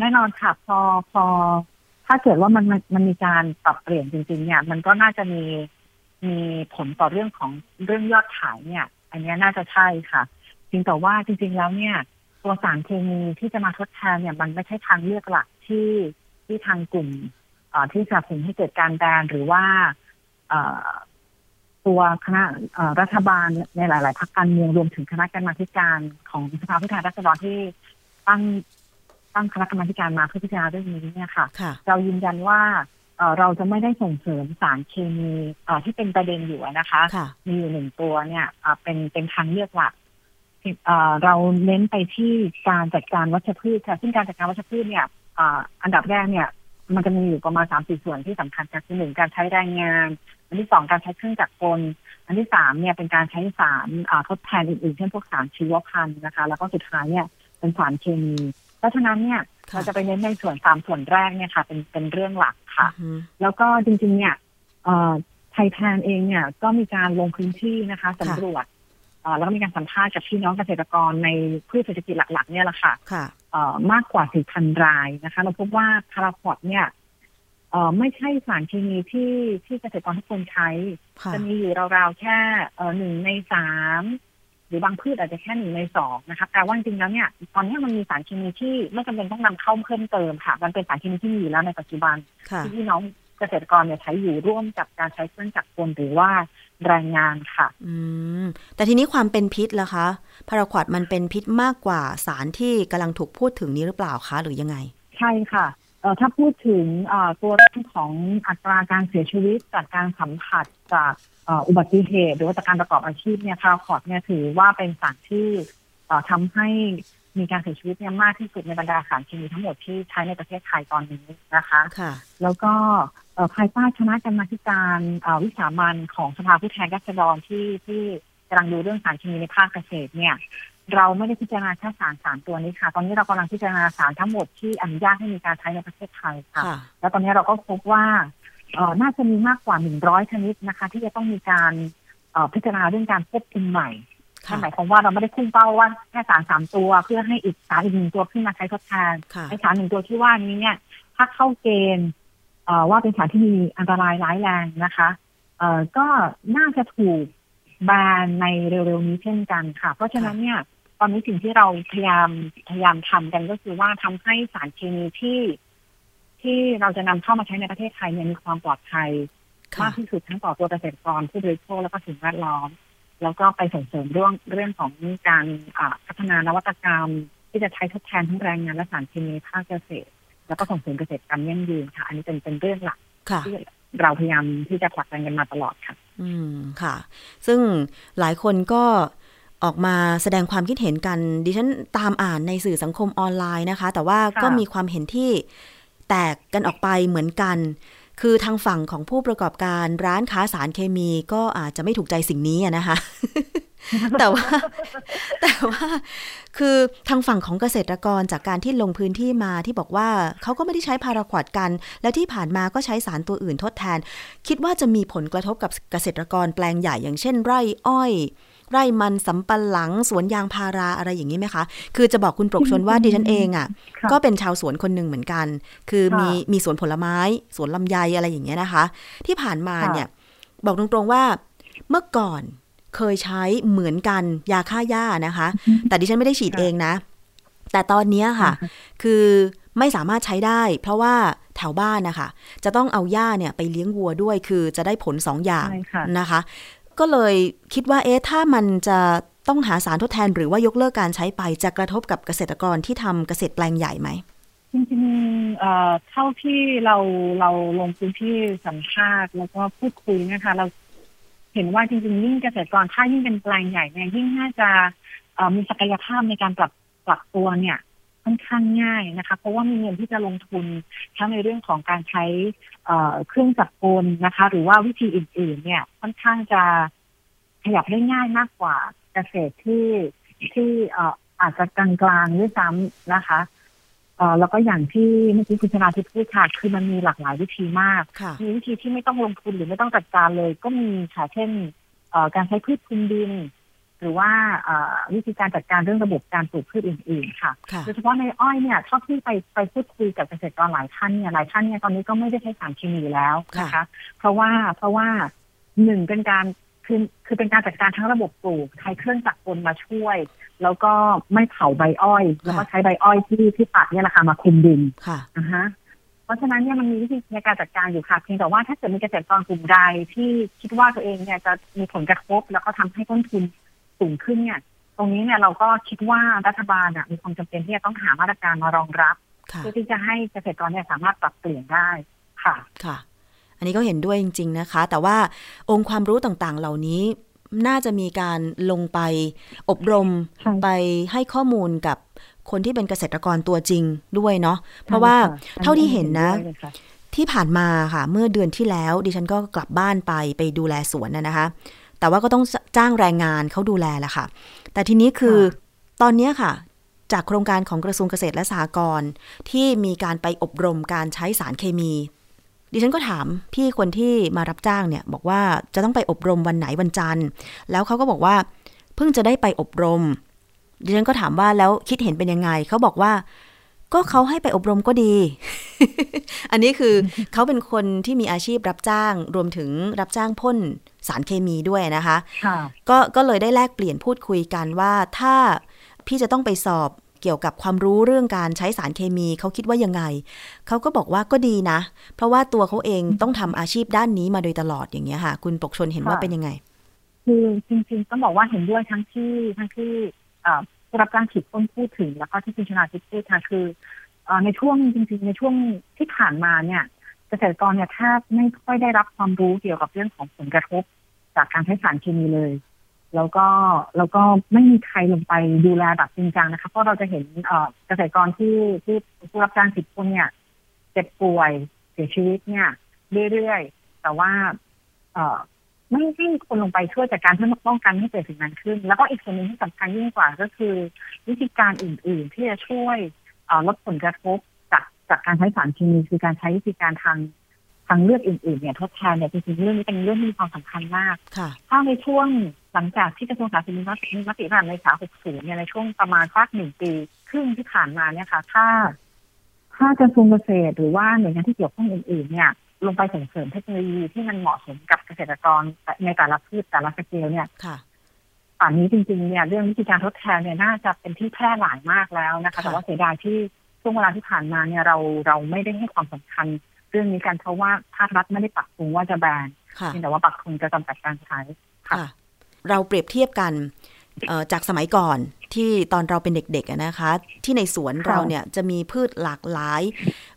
แน่นอนค่ะพอพอถ้าเกิดว่ามันมันมีการปรับเปลี่ยนจริงๆเนี่ย มันก็น่าจะมี มีผลต่อเรื่องของเรื่องยอดขายเนี่ย อันเนี้ยน่าจะใช่ค่ะจริงแต่ว่าจริง ๆ แล้วเนี่ย ตัวสารเคมีที่จะมาทดแทนเนี่ย มันไม่ใช่ทางเลือกหลักที่ที่ทางกลุ่มเอ่อที่สนับสนุนให้เกิดการแบนหรือว่าเอ่อตัวคณะเอ่อรัฐบาลในหลาย ๆพรรคการเมืองรวมถึงคณะกรรมาธิการของสภาผู้แทนราษฎรที่ตั้งตั้งคณะกรรมาธิการมาเพื่อพิจารณาเรื่องนี้เนี่ยค่ะค่ะเรายืนยันว่า เอ่อเราจะไม่ได้ส่งเสริมสารเคมีเอ่อที่เป็นประเด็นอยู่อะนะคะค่ะมีอยู่หนึ่งตัวเนี่ยอ่าเป็นเป็นทางเลือกหลักเอ่อเราเน้นไปที่การจัดการวัชพืชค่ะซึ่งการจัดการวัชพืชเนี่ยอ่าอันดับแรกเนี่ย มันจะมีอยู่ประมาณสามสี่ส่วนที่สำคัญค่ะคือหนึ่งการใช้แรงงาน อันที่สองการใช้เครื่องจักรกล อันที่สามเนี่ยเป็นการใช้สารอ่าทดแทนอื่นๆเช่นพวกสารชีวพันธุ์นะคะ แล้วก็สุดท้ายเนี่ยเป็นสารเคมี เพราะฉะนั้นเนี่ยค่ะเราจะไปเน้นในส่วนสามส่วนแรกเนี่ยค่ะ เป็นเป็นเรื่องหลักค่ะอือฮึแล้วก็จริงๆ เนี่ยเอ่อไทยแพนเองเนี่ยก็มีการลงพื้นที่นะคะสำรวจเอ่อแล้วก็มีการสัมภาษณ์กับพี่น้องเกษตรกรในพืชเศรษฐกิจหลัก ๆ เนี่ยแหละค่ะค่ะเอ่อมากกว่า 4,000 รายนะคะ เราพบว่าพาราควอดเนี่ยเอ่อไม่ใช่สารเคมีที่ที่เกษตรกรทุกคนใช้ค่ะจะมีอยู่ราวๆแค่เอ่อหนึ่งในสาม หรือบางพืชอาจจะแค่หนึ่งในสองนะคะแต่ว่าจริงๆแล้วเนี่ยตอนนี้มันมีสารเคมีที่ไม่จำเป็นต้องนำเข้าเพิ่มเติมค่ะ มันเป็นสารเคมีที่มีอยู่แล้วในปัจจุบันค่ะที่พี่น้องเกษตรกรเนี่ยใช้อยู่ร่วมกับการใช้เครื่องจักรกลหรือว่าแรงงานค่ะ อืม แต่ทีนี้ความเป็นพิษล่ะคะพาราควอดมันเป็นพิษมากกว่าสารที่กำลังถูกพูดถึงนี้หรือเปล่าคะ หรือยังไง ใช่ค่ะเออถ้าพูดถึงตัวเรื่องของอัตราการเสียชีวิตจากการสัมผัสจาก อุบัติเหตุ หรือว่าจากการประกอบอาชีพเนี่ยพาราคอร์ดเนี่ยถือว่าเป็นสารที่ทำให้มีการเสียชีวิตเนี่ยมากที่สุดในบรรดาสารเคมีทั้งหมดที่ใช้ในประเทศไทยตอนนี้นะคะค่ะแล้วก็ภายใต้คณะกรรมาการวิสามันของสภาผู้แทนราษฎรที่ที่กำลังดูเรื่องสารเคมีในภาคเกษตรเนี่ย เราไม่ได้พิจารณาแค่สารสารตัวนี้ค่ะ ตอนนี้เรากำลังพิจารณาสารทั้งหมดที่อนุญาตให้มีการใช้ในประเทศไทยค่ะ แล้วตอนนี้เราก็พบว่าเออ น่าจะมีมากกว่าหนึ่งร้อยชนิดนะคะ ที่จะต้องมีการพิจารณาเรื่องการควบคุมใหม่หมายความว่าเราไม่ได้คุ้งเป้าว่าแค่สารสามตัวเพื่อให้อีกสารอีกหนึ่งตัวขึ้นมาใช้ทดแทนไอ้สารหนึ่งตัวที่ว่านี้เนี่ยถ้าเข้าเกณฑ์ว่าเป็นสารที่มีอันตรายร้ายแรงนะคะเอ่อก็น่าจะถูกแบนในเร็วๆนี้เช่นกันค่ะ เพราะฉะนั้นเนี่ยตอนนี้สิ่งที่เราพยายามพยายามทำกันก็คือว่าทำให้สารเคมีที่ ที่เราจะนำเข้ามาใช้ในประเทศไทยเนี่ยมีความปลอดภัยมากที่สุดทั้งต่อตัวเกษตรกรผู้บริโภคแล้วก็สิ่งแวดล้อม แล้วก็ไปส่งเสริมเรื่องเรื่องของการพัฒนานวัตกรรม ที่จะใช้ทดแทนทั้งแรงงานและสารเคมีภาคเกษตร แล้วก็ส่งเสริมเกษตรกรรมยั่งยืนค่ะ อันนี้เป็นเป็นเรื่องหลักที่เราพยายามที่จะผลักดันกันมาตลอดค่ะ อืมค่ะ ซึ่งหลายคนก็ออกมาแสดงความคิดเห็นกัน ดิฉันตามอ่านในสื่อสังคมออนไลน์นะคะ แต่ว่าก็มีความเห็นที่ แตกกันออกไปเหมือนกัน คือทางฝั่งของผู้ประกอบการร้านค้าสารเคมีก็อาจจะไม่ถูกใจสิ่งนี้นะคะแต่ว่าแต่ว่าคือทางฝั่งของเกษตรกรจากการที่ลงพื้นที่มาที่บอกว่าเขาก็ไม่ได้ใช้พาราควดกัน และที่ผ่านมาก็ใช้สารตัวอื่นทดแทน คิดว่าจะมีผลกระทบกับเกษตรกรแปลงใหญ่อย่างเช่น ไร่อ้อย ไร่มันสำปะหลัง สวนยางพาราอะไรอย่างนี้ไหมคะ คือจะบอกคุณปรกชนว่าดิฉันเองอะ่ะ ก็เป็นชาวสวนคนหนึ่งเหมือนกัน คือมีมีสวนผลไม้ สวนลำไยอะไรอย่างเงี้ยนะคะ ที่ผ่านมาเนี่ย บอกตรงๆว่าเมื่อก่อนเคยใช้เหมือนกันยาฆ่าหญ้านะคะ แต่ดิฉันไม่ได้ฉีดเองนะ แต่ตอนนี้ค่ะ คือไม่สามารถใช้ได้ เพราะว่าแถวบ้านนะคะ จะต้องเอาหญ้าเนี่ยไปเลี้ยงวัวด้วย คือจะได้ผลสองอย่างนะคะ ก็เลยคิดว่าเอ๊ะถ้ามันจะต้องหาสารทดแทนหรือว่ายกเลิกการใช้ไปจะกระทบกับเกษตรกรที่ทำเกษตรแปลงใหญ่ไหมจริงๆเท่าที่เราเราลงพื้นที่สัมภาษณ์แล้วก็พูดคุยนะคะ เราเห็นว่าจริงๆยิ่งเกษตรกรถ้ายิ่งเป็นแปลงใหญ่เนี่ยยิ่งน่าจะมีศักยภาพในการปรับปรับตัวเนี่ยค่อนข้างง่ายนะคะ เพราะว่ามีเงินที่จะลงทุนทั้งในเรื่องของการใช้ เครื่องจักรกลนะคะ หรือว่าวิธีอื่น ๆ เนี่ย ค่อนข้างจะขยับได้ง่ายมากกว่าเกษตรที่ที่อาจจะกลางๆด้วยซ้ำนะคะเอ่อแล้วก็อย่างที่เมื่อกี้คุณชนาทิพย์พูดค่ะคือมันมีหลากหลายวิธีมาก มีวิธีที่ไม่ต้องลงทุนหรือไม่ต้องจัดการเลย ก็มีค่ะเช่นการใช้พืชคุมดิน หรือว่าวิธีการจัดการเรื่องระบบการปลูกพืชอื่น ๆ ค่ะ โดยเฉพาะในอ้อยเนี่ยชอบที่ไปไปพูดคุยกับเกษตรกรหลายท่านเนี่ยหลายท่านเนี่ยตอนนี้ก็ไม่ได้ใช้สารเคมีแล้วนะคะ เพราะว่าเพราะว่าหนึ่งเป็นการคือคือเป็นการจัดการทั้งระบบปลูกใช้เครื่องจักรกลมาช่วย แล้วก็ไม่เผาใบอ้อย แล้วก็ใช้ใบอ้อยที่ที่ตัดเนี่ยแหละค่ะมาคุมดินค่ะนะฮะเพราะฉะนั้นเนี่ยมันมีวิธีในการจัดการอยู่ค่ะเพียงแต่ว่าถ้าเกิดมีเกษตรกรกลุ่มใดที่คิดว่าตัวเองเนี่ยจะมีผลกระทบ แล้วก็ทำให้ต้นทุน สูงขึ้นเนี่ยตรงนี้เนี่ยเราก็คิดว่ารัฐบาลมีความจำเป็นที่จะต้องหามาตรการมารองรับเพื่อที่จะให้เกษตรกรเนี่ยสามารถปรับเปลี่ยนได้ค่ะค่ะ อันนี้ก็เห็นด้วยจริง ๆนะคะ แต่ว่าองค์ความรู้ต่างๆ เหล่านี้น่าจะมีการลงไปอบรมไปให้ข้อมูลกับคนที่เป็นเกษตรกรตัวจริงด้วยเนาะเพราะว่าเท่าที่เห็นนะที่ผ่านมาค่ะ เมื่อเดือนที่แล้ว ดิฉันก็กลับบ้านไปไปดูแลสวนนะคะ แต่ว่าก็ต้องจ้างแรงงานเขาดูแลแหละค่ะ แต่ทีนี้คือตอนนี้ค่ะ จากโครงการของกระทรวงเกษตรและสหกรณ์ที่มีการไปอบรมการใช้สารเคมี ดิฉันก็ถามพี่คนที่มารับจ้างเนี่ย บอกว่าจะต้องไปอบรมวันไหนวันจันทร์ แล้วเขาก็บอกว่า เพิ่งจะได้ไปอบรม ดิฉันก็ถามว่าแล้วคิดเห็นเป็นยังไงเขาบอกว่า ก็เขาให้ไปอบรมก็ดี อันนี้คือเขาเป็นคนที่มีอาชีพรับจ้าง รวมถึงรับจ้างพ่นสารเคมีด้วยนะคะก็ก็เลยได้แลกเปลี่ยนพูดคุยกันว่าถ้าพี่จะต้องไปสอบเกี่ยวกับความรู้เรื่องการใช้สารเคมีเขาคิดว่ายังไง เขาก็บอกว่าก็ดีนะ เพราะว่าตัวเขาเองต้องทำอาชีพด้านนี้มาโดยตลอดอย่างเงี้ยค่ะ คุณปกชนเห็นว่าเป็นยังไง คือจริงๆต้องบอกว่าเห็นด้วยทั้งที่ทั้งที่ ผู้รับจ้างฉีดต้นพูดถึง แล้วก็ที่คุณชนาทิพย์พูดค่ะคือในช่วงจริงๆในช่วงที่ผ่านมาเนี่ย เกษตรกรเนี่ยแทบไม่ค่อยได้รับความรู้เกี่ยวกับเรื่องของผลกระทบ จากการใช้สารเคมีเลย แล้วก็แล้วก็ไม่มีใครลงไปดูแลแบบจริงจังนะคะเพราะเราจะเห็นเกษตรกรที่ที่ผู้รับจ้างสิบคนเนี่ยเจ็บป่วยเสียชีวิตเนี่ยเรื่อยๆแต่ว่าเไม่ไม่มีคนลงไปช่วยจัดการเพื่อป้องกันไม่ให้เกิดสิ่งนั้นขึ้น แล้วก็อีกส่วนหนึ่งที่สำคัญยิ่งกว่าก็คือ วิธีการอื่น ๆ ที่จะช่วยเอ่อลดผลกระทบจากจากการใช้สารเคมีคือการใช้วิธีการทางทางเลือกอื่น ๆ เนี่ยทดแทนเนี่ยจริงๆเรื่องนี้เป็นเรื่องที่มีความสำคัญมากค่ะถ้าในช่วงหลังจากที่กระทรวงสาธารณสุขมีมติผ่านในสา60เนี่ยในช่วงประมาณสักหนึ่งปีครึ่งที่ผ่านมาเนี่ยค่ะ ถ้า ถ้ากระทรวงเกษตรหรือว่าหน่วยงานที่เกี่ยวข้องอื่น ๆ เนี่ย ลงไปส่งเสริมเทคโนโลยีที่มันเหมาะสมกับเกษตรกรในแต่ละพืชแต่ละสเกลเนี่ยค่ะป่านนี้จริงๆเนี่ยเรื่องวิธีการทดแทนเนี่ยน่าจะเป็นที่แพร่หลายมากแล้วนะคะค่ะแต่ว่าเสียดายที่ช่วงเวลาที่ผ่านมาเนี่ยเราเราไม่ได้ให้ความสำคัญ เรื่องนี้กันเพราะว่าภาครัฐไม่ได้ปักธงว่าจะแบนค่ะเพียงแต่ว่าปักธงจะจำกัดการใช้ค่ะค่ะเราเปรียบเทียบกันเอ่อจากสมัยก่อน ที่ตอนเราเป็นเด็กๆอะนะคะ ที่ในสวนค่ะเราเนี่ยจะมีพืชหลากหลาย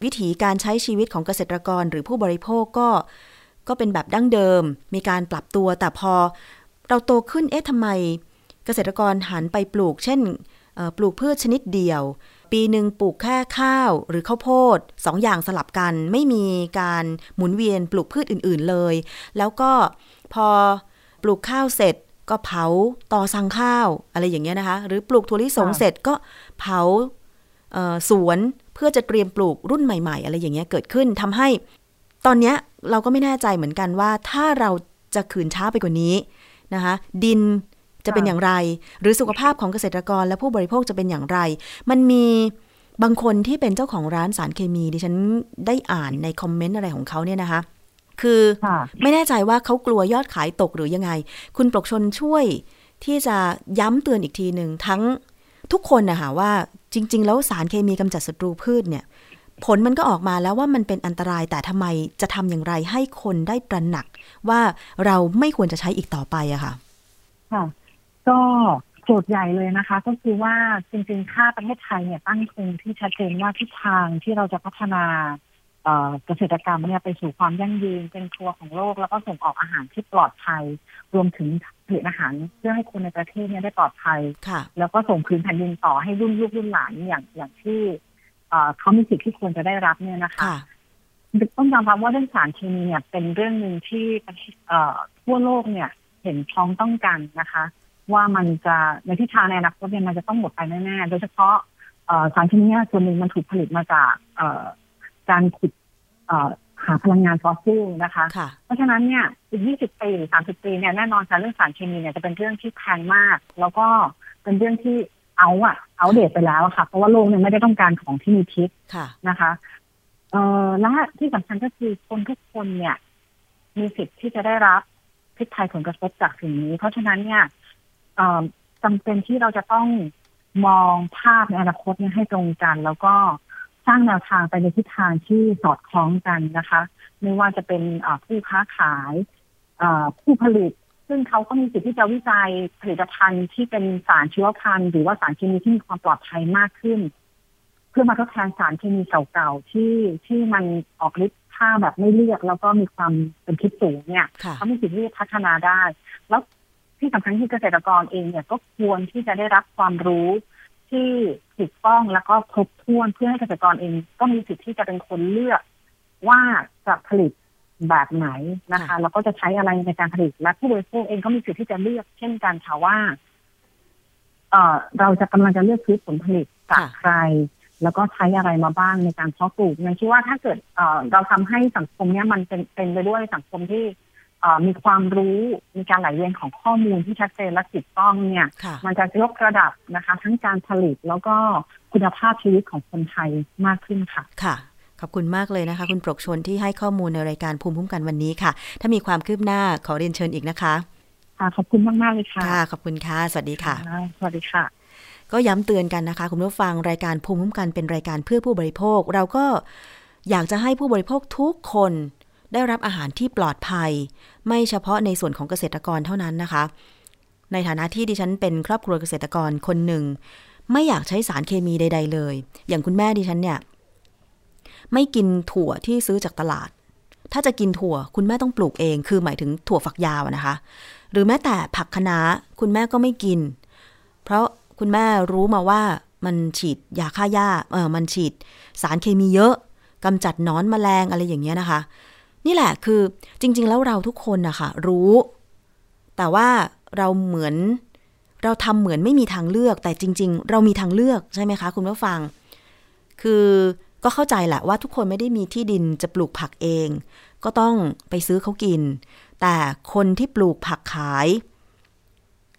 วิถีการใช้ชีวิตของเกษตรกรหรือผู้บริโภคก็ก็เป็นแบบดั้งเดิม มีการปรับตัวแต่พอเราโตขึ้นเอ๊ะทำไม เกษตรกรหันไปปลูก เช่นเอ่อปลูกพืชชนิดเดียว ปีหนึ่งปลูกแค่ข้าวหรือข้าวโพดสองอย่างสลับกัน ไม่มีการหมุนเวียนปลูกพืชอื่น ๆเลย แล้วก็พอปลูกข้าวเสร็จ ก็เผาต่อสั่งข้าวอะไรอย่างเงี้ยนะคะ หรือปลูกถั่วลิสงเสร็จก็เผาสวนเพื่อจะเตรียมปลูกรุ่นใหม่ ๆ อะไรอย่างเงี้ยเกิดขึ้นทำให้ ตอนเนี้ยเราก็ไม่แน่ใจเหมือนกันว่า ถ้าเราจะขืนช้าไปกว่านี้นะคะ ดินจะเป็นอย่างไร หรือสุขภาพของเกษตรกรและผู้บริโภคจะเป็นอย่างไร มันมีบางคนที่เป็นเจ้าของร้านสารเคมีดิฉันได้อ่านในคอมเมนต์อะไรของเขาเนี่ยนะคะ คือค่ะไม่แน่ใจว่าเขากลัวยอดขายตกหรือยังไง คุณปลกชนช่วยที่จะย้ำเตือนอีกทีหนึ่งทั้งทุกคนนะคะว่าจริง ๆ แล้วสารเคมีกำจัดศัตรูพืชเนี่ย ผลมันก็ออกมาแล้วว่ามันเป็นอันตรายแต่ทำไมจะทำอย่างไรให้คนได้ตระหนัก ว่าเราไม่ควรจะใช้อีกต่อไปอะค่ะ ค่ะ ก็โจทย์ใหญ่เลยนะคะ ก็คือว่าจริงๆ ค่าประเทศไทยเนี่ยตั้งธงที่ชัดเจนว่าทิศทางที่เราจะพัฒนา เอ่อเกษตรกรรมเนี่ยไปสู่ความยั่งยืนเป็นครัวของโลก แล้วก็ส่งออกอาหารที่ปลอดภัย รวมถึงผลิตอาหารเพื่อให้คนในประเทศเนี่ยได้ปลอดภัยค่ะแล้วก็ส่งคืนแผ่นดินต่อให้รุ่นลูกรุ่นหลานอย่างอย่างที่เอ่อเขามีสิทธิ์ที่ควรจะได้รับเนี่ยนะคะค่ะต้องยอมรับว่าเรื่องสารเคมีเนี่ยเป็นเรื่องหนึ่งที่ประเทศเอ่อทั่วโลกเนี่ยเห็นพ้องต้องกันนะคะ ว่ามันจะในทิศทางในอนาคตเนี่ยมันจะต้องหมดไปแน่ๆโดยเฉพาะเอ่อสารเคมีเนี่ยส่วนหนึ่งมันถูกผลิตมาจากเอ่อการขุดเอ่อ หาพลังงานฟอสซิลนะคะค่ะเพราะฉะนั้นเนี่ยอีก 20 ปีหรือ30 ปีเนี่ยแน่นอนการเรื่องสารเคมีเนี่ยจะเป็นเรื่องที่แพงมาก แล้วก็เป็นเรื่องที่ out อะ outdate ไปแล้วอะค่ะ เพราะว่าโลกเนี่ยไม่ได้ต้องการของที่มีพิษค่ะนะคะเอ่อและที่สำคัญก็คือคนทุกคนเนี่ย มีสิทธิ์ที่จะได้รับพิษภัยผลกระทบจากสิ่งนี้ เพราะฉะนั้นเนี่ยเอ่อจำเป็นที่เราจะต้องมองภาพในอนาคตเนี่ยให้ตรงกัน แล้วก็ส ร้างแนวทางไปในทิศทางที่สอดคล้องกันนะคะ ไม่ว่าจะเป็นเอ่อผู้ค้าขายเอ่อผู้ผลิต ซึ่งเขาก็มีสิทธิ์ที่จะวิจัยผลิตภัณฑ์ที่เป็นสารชีวพันธุ์หรือว่าสารเคมีที่มีความปลอดภัยมากขึ้น เพื่อมาทดแทนสารเคมีเก่าๆที่ที่มันออกฤทธิ์ค่าแบบไม่เลือกแล้วก็มีความเป็นพิษสูงเนี่ยค่ะเขามีสิทธิ์ที่จะพัฒนาได้ แล้วที่สำคัญคือเกษตรกรเองเนี่ยก็ควรที่จะได้รับความรู้ ที่ถูกต้องแล้วก็ครบถ้วนเพื่อให้เกษตรกรเองก็มีสิทธิ์ที่จะเป็นคนเลือก ว่าจะผลิตแบบไหนนะคะค่ะแล้วก็จะใช้อะไรในการผลิตและผู้บริโภคเองก็มีสิทธิ์ที่จะเลือก เช่นกันค่ะว่า เอ่อเราจะกำลังจะเลือกซื้อผลผลิตจากใคร แล้วก็ใช้อะไรมาบ้างในการเพาะปลูกยังคิดว่าถ้าเกิดเอ่อเราทำให้สังคมเนี้ยมันเป็นเป็นไปด้วยสังคมที่เอ่อ มีความรู้มีการไหลเวียนของข้อมูลที่ชัดเจนและถูกต้องเนี่ยค่ะมันจะยกระดับนะคะ ทั้งการผลิตแล้วก็คุณภาพชีวิตของคนไทยมากขึ้นค่ะค่ะขอบคุณมากเลยนะคะ คุณปลกชนที่ให้ข้อมูลในรายการภูมิคุ้มกันวันนี้ค่ะ ถ้ามีความคืบหน้าขอเรียนเชิญอีกนะคะค่ะขอบคุณมากๆเลยค่ะค่ะ ขอบคุณค่ะ สวัสดีค่ะ สวัสดีค่ะ ก็ย้ำเตือนกันนะคะ คุณผู้ฟังรายการภูมิคุ้มกันเป็นรายการเพื่อผู้บริโภค เราก็อยากจะให้ผู้บริโภคทุกคน ได้รับอาหารที่ปลอดภัย ไม่เฉพาะในส่วนของเกษตรกรเท่านั้นนะคะ ในฐานะที่ดิฉันเป็นครอบครัวเกษตรกรคนหนึ่ง ไม่อยากใช้สารเคมีใด ๆ เลย อย่างคุณแม่ดิฉันเนี่ย ไม่กินถั่วที่ซื้อจากตลาด ถ้าจะกินถั่ว คุณแม่ต้องปลูกเอง คือหมายถึงถั่วฝักยาวนะคะ หรือแม้แต่ผักคะน้าคุณแม่ก็ไม่กิน เพราะคุณแม่รู้มาว่ามันฉีดยาฆ่าหญ้าเออมันฉีดสารเคมีเยอะกำจัดนอนมแมลงอะไรอย่างเงี้ยนะคะ นี่แหละคือจริง ๆ แล้วเราทุกคนนะคะรู้ แต่ว่าเราเหมือนเราทำเหมือนไม่มีทางเลือก แต่จริง ๆ เรามีทางเลือกใช่ไหมคะ คุณผู้ฟัง คือก็เข้าใจแหละว่าทุกคนไม่ได้มีที่ดินจะปลูกผักเอง ก็ต้องไปซื้อเขากิน แต่คนที่ปลูกผักขาย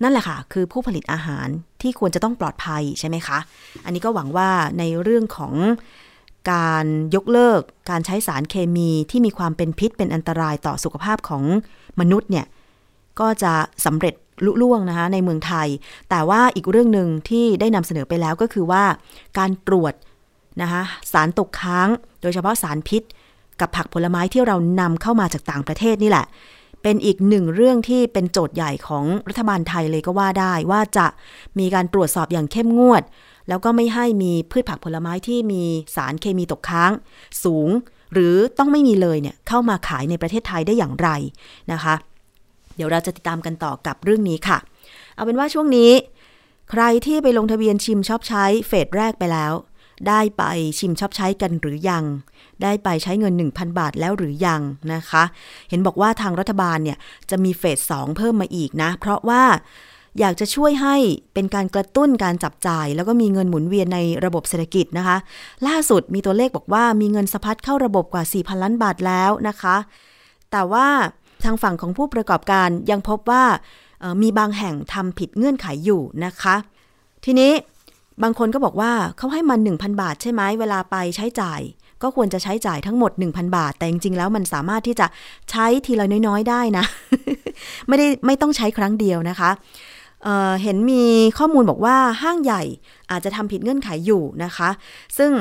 นั่นแหละค่ะ คือผู้ผลิตอาหารที่ควรจะต้องปลอดภัยใช่ไหมคะ อันนี้ก็หวังว่าในเรื่องของ การยกเลิกการใช้สารเคมีที่มีความเป็นพิษเป็นอันตรายต่อสุขภาพของมนุษย์เนี่ยก็จะสำเร็จลุล่วงนะคะในเมืองไทย แต่ว่าอีกเรื่องหนึ่งที่ได้นำเสนอไปแล้วก็คือว่า การตรวจนะคะสารตกค้าง โดยเฉพาะสารพิษ กับผักผลไม้ที่เรานำเข้ามาจากต่างประเทศนี่แหละ เป็นอีกหนึ่งเรื่องที่เป็นโจทย์ใหญ่ของรัฐบาลไทยเลยก็ว่าได้ว่าจะมีการตรวจสอบอย่างเข้มงวด แล้วก็ไม่ให้มีพืชผักผลไม้ที่มีสารเคมีตกค้าง สูง หรือต้องไม่มีเลยเนี่ยเข้ามาขายในประเทศไทยได้อย่างไรนะคะ เดี๋ยวเราจะติดตามกันต่อกับเรื่องนี้ค่ะ เอาเป็นว่าช่วงนี้ ใครที่ไปลงทะเบียนชิมชอบใช้เฟสแรกไปแล้ว ได้ไปชิมชอบใช้กันหรือยัง ได้ไปใช้เงิน 1,000 บาทแล้วหรือยังนะคะ เห็นบอกว่าทางรัฐบาลเนี่ยจะมีเฟส2เพิ่มมาอีกนะ เพราะว่า อยากจะช่วยให้เป็นการกระตุ้นการจับจ่าย แล้วก็มีเงินหมุนเวียนในระบบเศรษฐกิจนะคะ ล่าสุดมีตัวเลขบอกว่ามีเงินสะพัดเข้าระบบกว่า 4,000 ล้านบาทแล้วนะคะ แต่ว่าทางฝั่งของผู้ประกอบการยังพบว่ามีบางแห่งทำผิดเงื่อนไขอยู่นะคะ ทีนี้บางคนก็บอกว่าเขาให้มัน 1,000 บาทใช่ไหมเวลาไปใช้จ่าย ก็ควรจะใช้จ่ายทั้งหมด 1,000 บาท แต่จริงๆแล้วมันสามารถที่จะใช้ทีละน้อยๆ ได้นะ ไม่ได้ไม่ต้องใช้ครั้งเดียวนะคะ เเห็นมีข้อมูลบอกว่าห้างใหญ่อาจจะทำผิดเงื่อนไขอยู่นะคะ ซึ่ง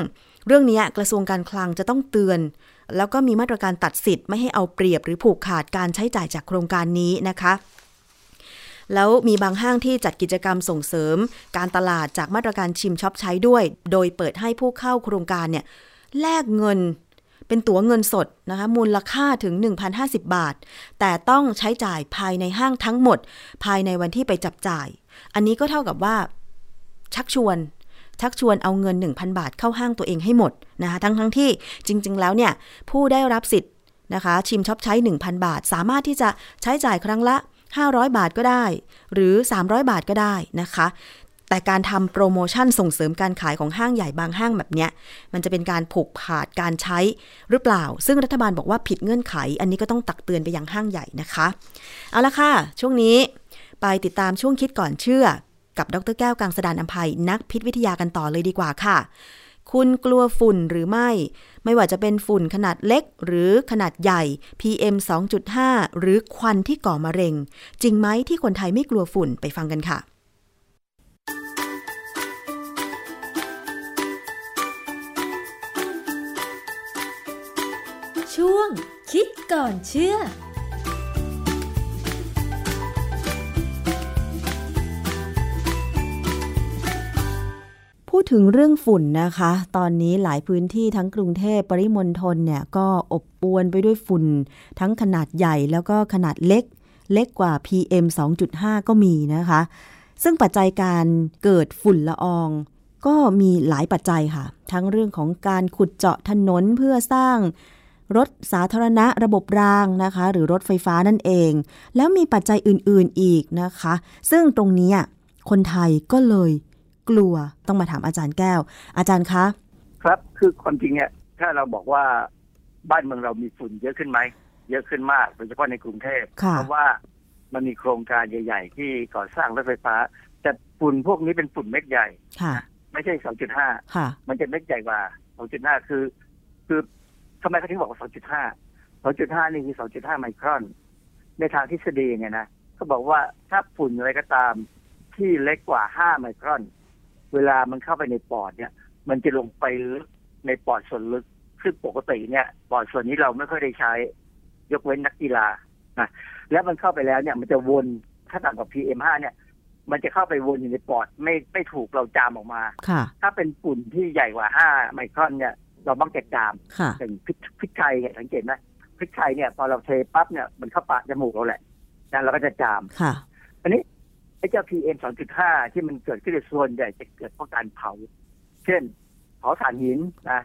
เรื่องนี้กระทรวงการคลังจะต้องเตือน แล้วก็มีมาตรการตัดสิทธิ์ไม่ให้เอาเปรียบหรือผูกขาดการใช้จ่ายจากโครงการนี้นะคะแล้วมีบางห้างที่จัดกิจกรรมส่งเสริม การตลาดจากมาตรการชิมช็อปใช้ด้วย โดยเปิดให้ผู้เข้าโครงการเนี่ยแลกเงิน เป็นตั๋วเงินสดนะคะมูลค่าถึง 1,050 บาท แต่ต้องใช้จ่ายภายในห้างทั้งหมด ภายในวันที่ไปจับจ่าย อันนี้ก็เท่ากับว่าชักชวนชักชวนเอาเงิน 1,000 บาทเข้าห้างตัวเองให้หมดนะคะทั้งทั้งที่จริง ๆ แล้วเนี่ย ผู้ได้รับสิทธิ์นะคะ ชิมช็อปใช้ 1,000 บาท สามารถที่จะใช้จ่ายครั้งละ 500 บาทก็ได้ หรือ 300 บาทก็ได้นะคะ แต่การทำโปรโมชั่นส่งเสริมการขายของห้างใหญ่บางห้างแบบเนี้ย มันจะเป็นการผูกขาดการใช้หรือเปล่า ซึ่งรัฐบาลบอกว่าผิดเงื่อนไข อันนี้ก็ต้องตักเตือนไปยังห้างใหญ่นะคะ เอาละค่ะ ช่วงนี้ไปติดตามช่วงคิดก่อนเชื่อ กับดรแก้วกังสดานอภัยนักพิษวิทยากันต่อเลยดีกว่าค่ะ คุณกลัวฝุ่นหรือไม่ ไม่ว่าจะเป็นฝุ่นขนาดเล็กหรือขนาดใหญ่ PM 2.5 หรือควันที่ก่อมะเร็ง จริงไหมที่คนไทยไม่กลัวฝุ่นไปฟังกันค่ะ คิดก่อนเชื่อพูดถึงเรื่องฝุ่นนะคะ ตอนนี้หลายพื้นที่ทั้งกรุงเทพปริมณฑลเนี่ยก็อบอวนไปด้วยฝุ่น ทั้งขนาดใหญ่แล้วก็ขนาดเล็ก เล็กกว่า PM 2.5 ก็มีนะคะ ซึ่งปัจจัยการเกิดฝุ่นละออง ก็มีหลายปัจจัยค่ะ ทั้งเรื่องของการขุดเจาะถนนเพื่อสร้าง รถสาธารณะระบบรางนะคะ หรือรถไฟฟ้านั่นเอง แล้วมีปัจจัยอื่นๆอีกนะคะ ซึ่งตรงนี้คนไทยก็เลยกลัวต้องมาถามอาจารย์แก้ว อาจารย์คะ ครับคือความจริงเนี่ยถ้าเราบอกว่าบ้านเมืองเรามีฝุ่นเยอะขึ้นไหมเยอะขึ้นมากโดยเฉพาะในกรุงเทพเพราะว่ามันมีโครงการใหญ่ ๆ ที่ก่อสร้างรถไฟฟ้า แต่ฝุ่นพวกนี้เป็นฝุ่นเม็ดใหญ่ค่ะไม่ใช่สองจุดห้ามันจะเม็ดใหญ่กว่าสองจุดห้าคือ คือ ทำไมเขาถึงบอกว่าสองจุดห้าสองจุดห้านี่คือสองจุดห้าไมครอน ในทางทฤษฎีเนี่ยนะเขาบอกว่าถ้าฝุ่นอะไรก็ตามที่เล็กกว่าห้าไมครอน เวลามันเข้าไปในปอดเนี่ย มันจะลงไปลึกในปอดส่วนลึกซึ่งปกติเนี่ย ปอดส่วนนี้เราไม่ค่อยได้ใช้ ยกเว้นนักกีฬานะแล้วมันเข้าไปแล้วเนี่ย มันจะวนถ้าต่ำกว่า PM5 เนี่ย มันจะเข้าไปวนอยู่ในปอดไม่ไม่ถูกเราจามออกมาค่ะถ้าเป็นฝุ่นที่ใหญ่กว่า 5 ไมครอนเนี่ย เรามักจะจามอย่างพริกพริกไทยเนี่ยสังเกตไหมพริกไทยเนี่ยพอเราเทปั๊บเนี่ยมันเข้าปากจมูกเราแหละนั่นเราก็จะจามค่ะ อันนี้ไอ้เจ้า PM 2.5 ที่มันเกิดขึ้นในส่วนใหญ่จะเกิดเพราะการเผา เช่น เผาถ่านหินนะ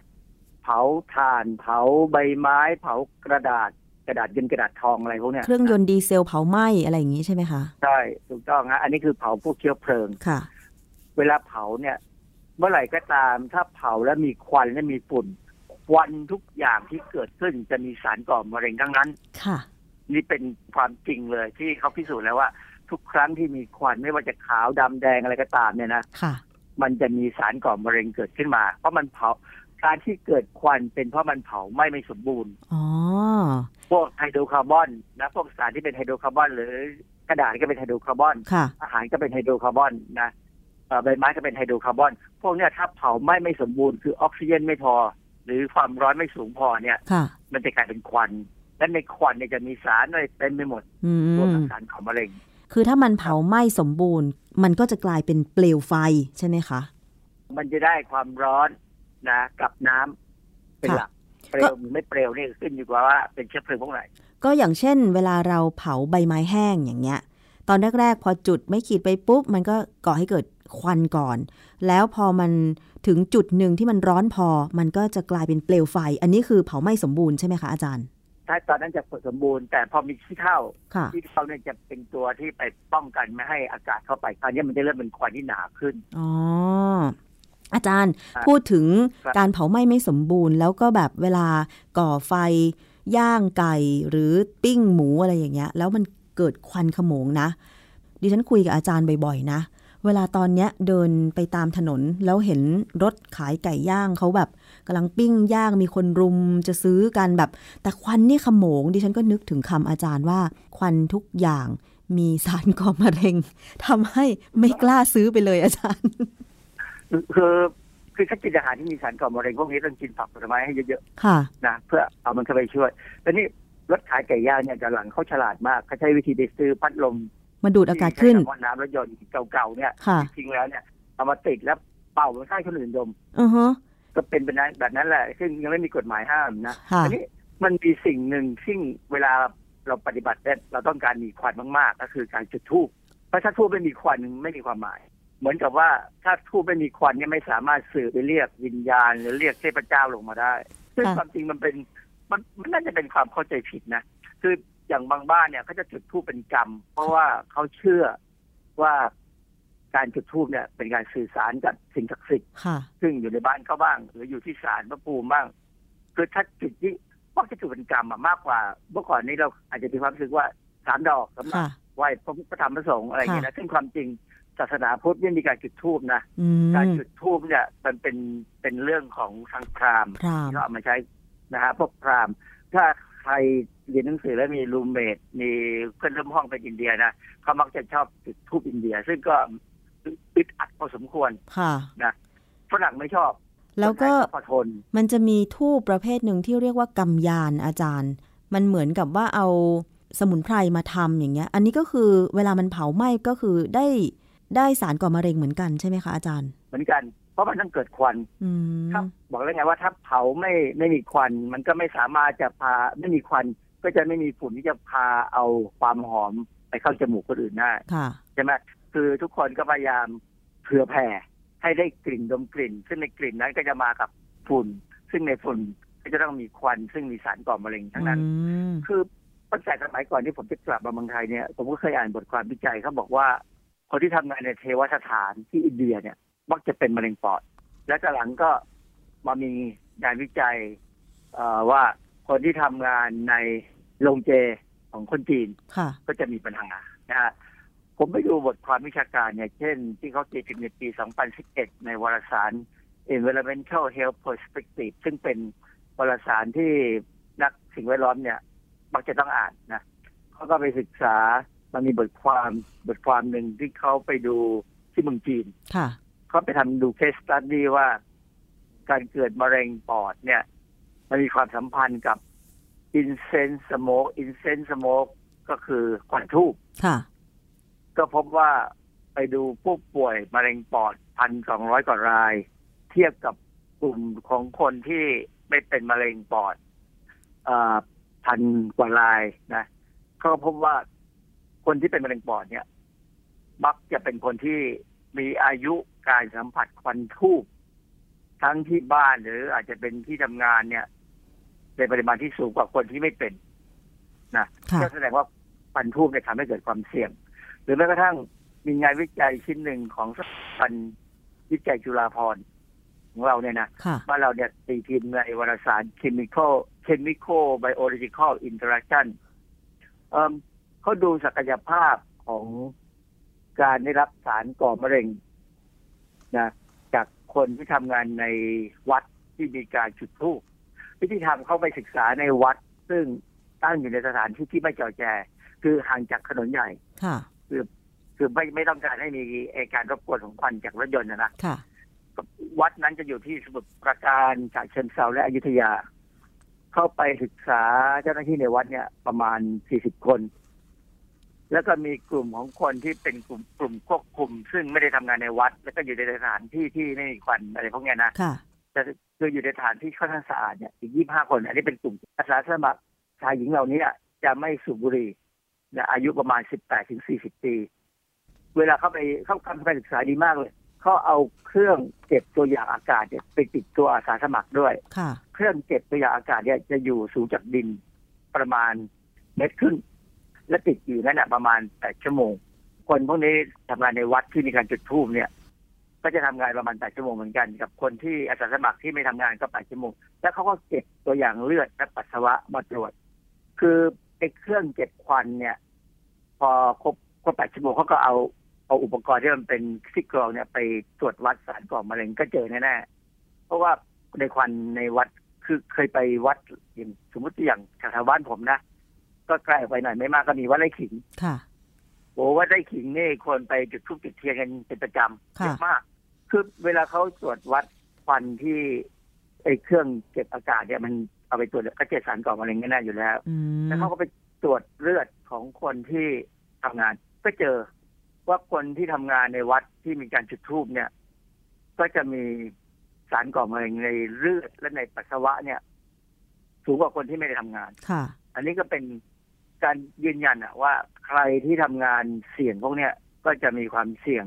เผาถ่าน เผาใบไม้ เผากระดาษ กระดาษเงินกระดาษทองอะไรพวกเนี้ย เครื่องยนต์ดีเซลเผาไหม้อะไรอย่างนี้ใช่ไหมคะ ใช่ ถูกต้องฮะ อันนี้คือเผาพวกเชื้อเพลิง ค่ะ เวลาเผาเนี่ย เมื่อไหร่ก็ตามถ้าเผาแล้วมีควันและมีฝุ่นควันทุกอย่างที่เกิดขึ้นจะมีสารก่อมะเร็งทั้งนั้น ค่ะ นี่เป็นความจริงเลยที่เขาพิสูจน์แล้วว่า ทุกครั้งที่มีควันไม่ว่าจะขาวดำแดงอะไรก็ตามเนี่ยนะค่ะ มันจะมีสารก่อมะเร็งเกิดขึ้นมา เพราะมันเผาการที่เกิดควันเป็นเพราะมันเผาไม่ไม่สมบูรณ์อ๋อพวกไฮโดรคาร์บอนนะพวกสารที่เป็นไฮโดรคาร์บอน หรือกระดาษก็เป็นไฮโดรคาร์บอนอาหารก็เป็นไฮโดรคาร์บอนนะ ใบไม้ก็เป็นไฮโดรคาร์บอน พวกเนี้ยถ้าเผาไม่ไม่สมบูรณ์คือออกซิเจนไม่พอ หรือความร้อนไม่สูงพอเนี่ยมันจะกลายเป็นควัน และในควันเนี่ยจะมีสารอะไรเต็มไปหมดรวมทั้งสารก่อมะเร็ง คือถ้ามันเผาไหม้สมบูรณ์ มันก็จะกลายเป็นเปลวไฟใช่ไหมคะ มันจะได้ความร้อนนะกับน้ำเป็นหลักเปลวไม่เปลวนี่ขึ้นอยู่กับว่าเป็นเชื้อเพลิงพวกไหนก็อย่างเช่น เวลาเราเผาใบไม้แห้งอย่างเงี้ย ตอนแรกๆพอจุดไม่ขีดไปปุ๊บ มันก็ก่อให้เกิด ควันก่อน แล้วพอมันถึงจุดหนึ่งที่มันร้อนพอ มันก็จะกลายเป็นเปลวไฟ อันนี้คือเผาไหม้สมบูรณ์ใช่ไหมคะอาจารย์ถ้าตอนนั้นจะสมบูรณ์ แต่พอมีขี้เท่าขี้เท่าเนี่ยจะเป็นตัวที่ไปป้องกันไม่ให้อากาศเข้าไปคราวนี้มันจะเริ่มเป็นควันที่หนาขึ้นอ๋ออาจารย์พูดถึงการเผาไหม้ไม่สมบูรณ์ แล้วก็แบบเวลาก่อไฟย่างไก่หรือปิ้งหมูอะไรอย่างเงี้ย แล้วมันเกิดควันขโมงนะ ดิฉันคุยกับอาจารย์บ่อยๆนะ เวลาตอนเนี้ยเดินไปตามถนนแล้วเห็นรถขายไก่ย่างเขาแบบกำลังปิ้งย่างมีคนรุมจะซื้อกันแบบ แต่ควันนี่ขโมง ดิฉันก็นึกถึงคำอาจารย์ว่า ควันทุกอย่างมีสารก่อมะเร็งทำให้ไม่กล้าซื้อไปเลยอาจารย์ คือคือถ้ากินอาหารที่มีสารก่อมะเร็งพวกนี้ต้องกินผักผลไม้ให้เยอะๆนะเพื่อเอามันเข้าไปช่วยแต่นี่รถขายไก่ย่างเนี่ยกำลังเขาฉลาดมากเขาใช้วิธีไปซื้อพัดลม มาดูดอากาศขึ้นน้ำรถยนต์เก่าๆเนี่ยจริงแล้วเนี่ยเอามาติดแล้วเป่ามันให้คนอื่นดมอือฮะก็เป็นแบบนั้นแบบนั้นแหละซึ่งยังไม่มีกฎหมายห้ามนะอันี้มันมีสิ่งหนึ่งซึ่งเวลาเราปฏิบัติเนี่ยเราต้องการมีควันมากๆ ก็คือการจุดธูปเพราะถ้าธูปไม่มีควันไม่มีความหมาย เหมือนกับว่าถ้าทูบไม่มีควันเนี่ยไม่สามารถสื่อไปเรียกวิญญาณ หรือเรียกเทพเจ้าลงมาได้ ซึ่งความจริงมันเป็นมันมันน่าจะเป็นความเข้าใจผิดนะ คือ อย่างบางบ้านเนี่ยเขาจะจุดทูบเป็นกรรม เพราะว่าเขาเชื่อว่าการจุดทูบเนี่ย เป็นการสื่อสารกับสิ่งศักดิ์สิทธิ์ซึ่งอยู่ในบ้านเขาบ้าง หรืออยู่ที่ศาลพระภูมิบ้างคือถ้าจุดที่มักจะจุดเป็นกรรมมากกว่า เมื่อก่อนนี้เราอาจจะมีความรู้สึกว่าสามดอกสำหรับไหว้พระพุทธธรรมพระสงฆ์อะไรอย่างเงี้ยนะซึ่งความจริงศาสนาพุทธไม่มีการจุดธูปนะการจุดธูปเนี่ย มันเป็นเป็นเรื่องของทางพราหมณ์ที่เอามาใช้นะฮะพวกพราหมณ์ถ้าใคร เรียนหนังสือแล้วมีรูมเมทมีเพื่อนร่วมห้องไปอินเดียนะเขามักจะชอบจุดธูปอินเดีย ซึ่งก็อึดอัดพอสมควรนะฝรั่งไม่ชอบ แล้วก็มันจะมีทูปประเภทหนึ่งที่เรียกว่ากำยานอาจารย์ มันเหมือนกับว่าเอาสมุนไพรมาทำอย่างเงี้ย อันนี้ก็คือเวลามันเผาไหม้ก็คือได้ได้สารก่อมะเร็งเหมือนกันใช่ไหมคะอาจารย์ เหมือนกัน เพราะมันต้องเกิดควันถ้าบอกแล้วไงว่าถ้าเผาไม่ไม่มีควัน มันก็ไม่สามารถจะพาไม่มีควัน ก็จะไม่มีฝุ่นที่จะพาเอาความหอมไปเข้าจมูกคนอื่นได้ใช่ไหมคือทุกคนก็พยายามเผื่อแผ่ให้ได้กลิ่นดมกลิ่น ซึ่งในกลิ่นนั้นก็จะมากับฝุ่น ซึ่งในฝุ่นก็จะต้องมีควัน ซึ่งมีสารก่อมะเร็งทั้งนั้น คือตั้งแต่สมัยก่อนที่ผมจะกลับมาเมืองไทยเนี่ยผมก็เคยอ่านบทความวิจัยเขาบอกว่า คนที่ทำงานในเทวสถานที่อินเดียเนี่ยมักจะเป็นมะเร็งปอด และจากหลังก็มามีงานวิจัยว่าคนที่ทำงานใน โรงเจของคนจีนก็จะมีปัญหานะฮะผมไปดูบทความวิชาการเนี่ย เช่น ที่เขาตีพิมพ์ในปี 2011 ในวารสาร Environmental Health Perspective ซึ่งเป็นวารสารที่นักสิ่งแวดล้อมเนี่ย มักจะต้องอ่านนะเขาก็ไปศึกษา มันมีบทความบทความหนึ่งที่เขาไปดูที่เมืองจีนเขาไปทำดู case study ว่า การเกิดมะเร็งปอดเนี่ย มันมีความสัมพันธ์กับ incense smoke incense smoke ก็คือควันธูปก็พบว่าไปดูผู้ป่วยมะเร็งปอดพันสองร้อยกว่าราย เทียบกับกลุ่มของคนที่ไม่เป็นมะเร็งปอดพันกว่ารายนะก็พบว่าคนที่เป็นมะเร็งปอดเนี่ยมักจะเป็นคนที่มีอายุการสัมผัสควันทูบทั้งที่บ้านหรืออาจจะเป็นที่ทำงานเนี่ย ในปริมาณที่สูงกว่าคนที่ไม่เป็นนะก็แสดงว่าควันทูบเนี่ยทำให้เกิดความเสี่ยง หรือแม้กระทั่งมีงานวิจัยชิ้นหนึ่งของสถาบันวิจัยจุฬาภรณ์ของเราเนี่ยนะว่าเราเนี่ยตีพิมพ์ในวารสาร chemical chemical biological interaction เขาดูศักยภาพของการได้รับสารก่อมะเร็งนะจากคนที่ทำงานในวัดที่มีการจุดธูป วิธีทำเข้าไปศึกษาในวัด ซึ่งตั้งอยู่ในสถานที่ที่ไม่จอแจ คือห่างจากถนนใหญ่คือคือไม่ไม่ต้องการให้มีการรบกวนของควันจากรถยนต์นะนะวัดนั้นจะอยู่ที่สมุทรปราการฉะเชิงเซาและอยุธยา เข้าไปศึกษาเจ้าหน้าที่ในวัดเนี่ย ประมาณสี่สิบคน แล้วก็มีกลุ่มของคนที่เป็นกลุ่มกลุ่มควบคุม ซึ่งไม่ได้ทำงานในวัด แล้วก็อยู่ในสถานที่ที่ไม่มีควันอะไรพวกนี้นะแต่ คืออยู่ในสถานที่ค่อนข้างสะอาดเนี่ยอีกยี่ห้าคน อันนี้เป็นกลุ่มอาสาสมัครชายหญิงเหล่านี้จะไม่สูบบุหรี่อายุประมาณสิบแปดถึงสี่สิบปี เวลาเข้าไปเข้าการศึกษาดีมากเลยเขาเอาเครื่องเก็บตัวอย่างอากาศเนี่ยไปติดตัวอาสาสมัครด้วยเครื่องเก็บตัวอย่างอากาศเนี่ยจะอยู่สูงจากดินประมาณเมตรครึ่งและติดอยู่นั่นแหะประมาณแปดชั่วโมง คนพวกนี้ทำงานในวัดที่มีการจุดธูปเนี่ย ก็จะทำงานประมาณแปดชั่วโมงเหมือนกัน กับคนที่อาสาสมัครที่ไม่ทำงานก็แปดชั่วโมง แล้วเขาก็เก็บตัวอย่างเลือดและปัสสาวะมาตรวจ คือไอ้เครื่องเก็บควันเนี่ย พอครบครบแปดชั่วโมงเขาก็เอาเอาอุปกรณ์ที่มันเป็นซิกกรองเนี่ยไปตรวจวัดสารก่อมะเร็งก็เจอแน่ๆ เพราะว่าในควันในวัดคือเคยไปวัดอย่างสมมติอย่างแถวบ้านผมนะ ก็ใกล้ไปหน่อยไม่มากก็มีวัดไร่ขิง ค่ะโอ้วัดไร่ขิงนี่คนไปจุดทุกจุดเทียนกันเป็นประจำเยอะมาก คือเวลาเขาตรวจวัดควันที่ไอ้เครื่องเก็บอากาศเนี่ยมันเอาไปตรวจก็เจอสารก่อมะเร็งแน่ๆอยู่แล้ว แล้วเขาก็ไปตรวจเลือดของคนที่ทำงาน ก็เจอว่าคนที่ทำงานในวัดที่มีการจุดธูปเนี่ย ก็จะมีสารก่อมะเร็งในเลือดและในปัสสาวะเนี่ย สูงกว่าคนที่ไม่ได้ทำงานค่ะ อันนี้ก็เป็นการยืนยันอะว่าใครที่ทำงานเสี่ยงพวกเนี้ยก็จะมีความเสี่ยง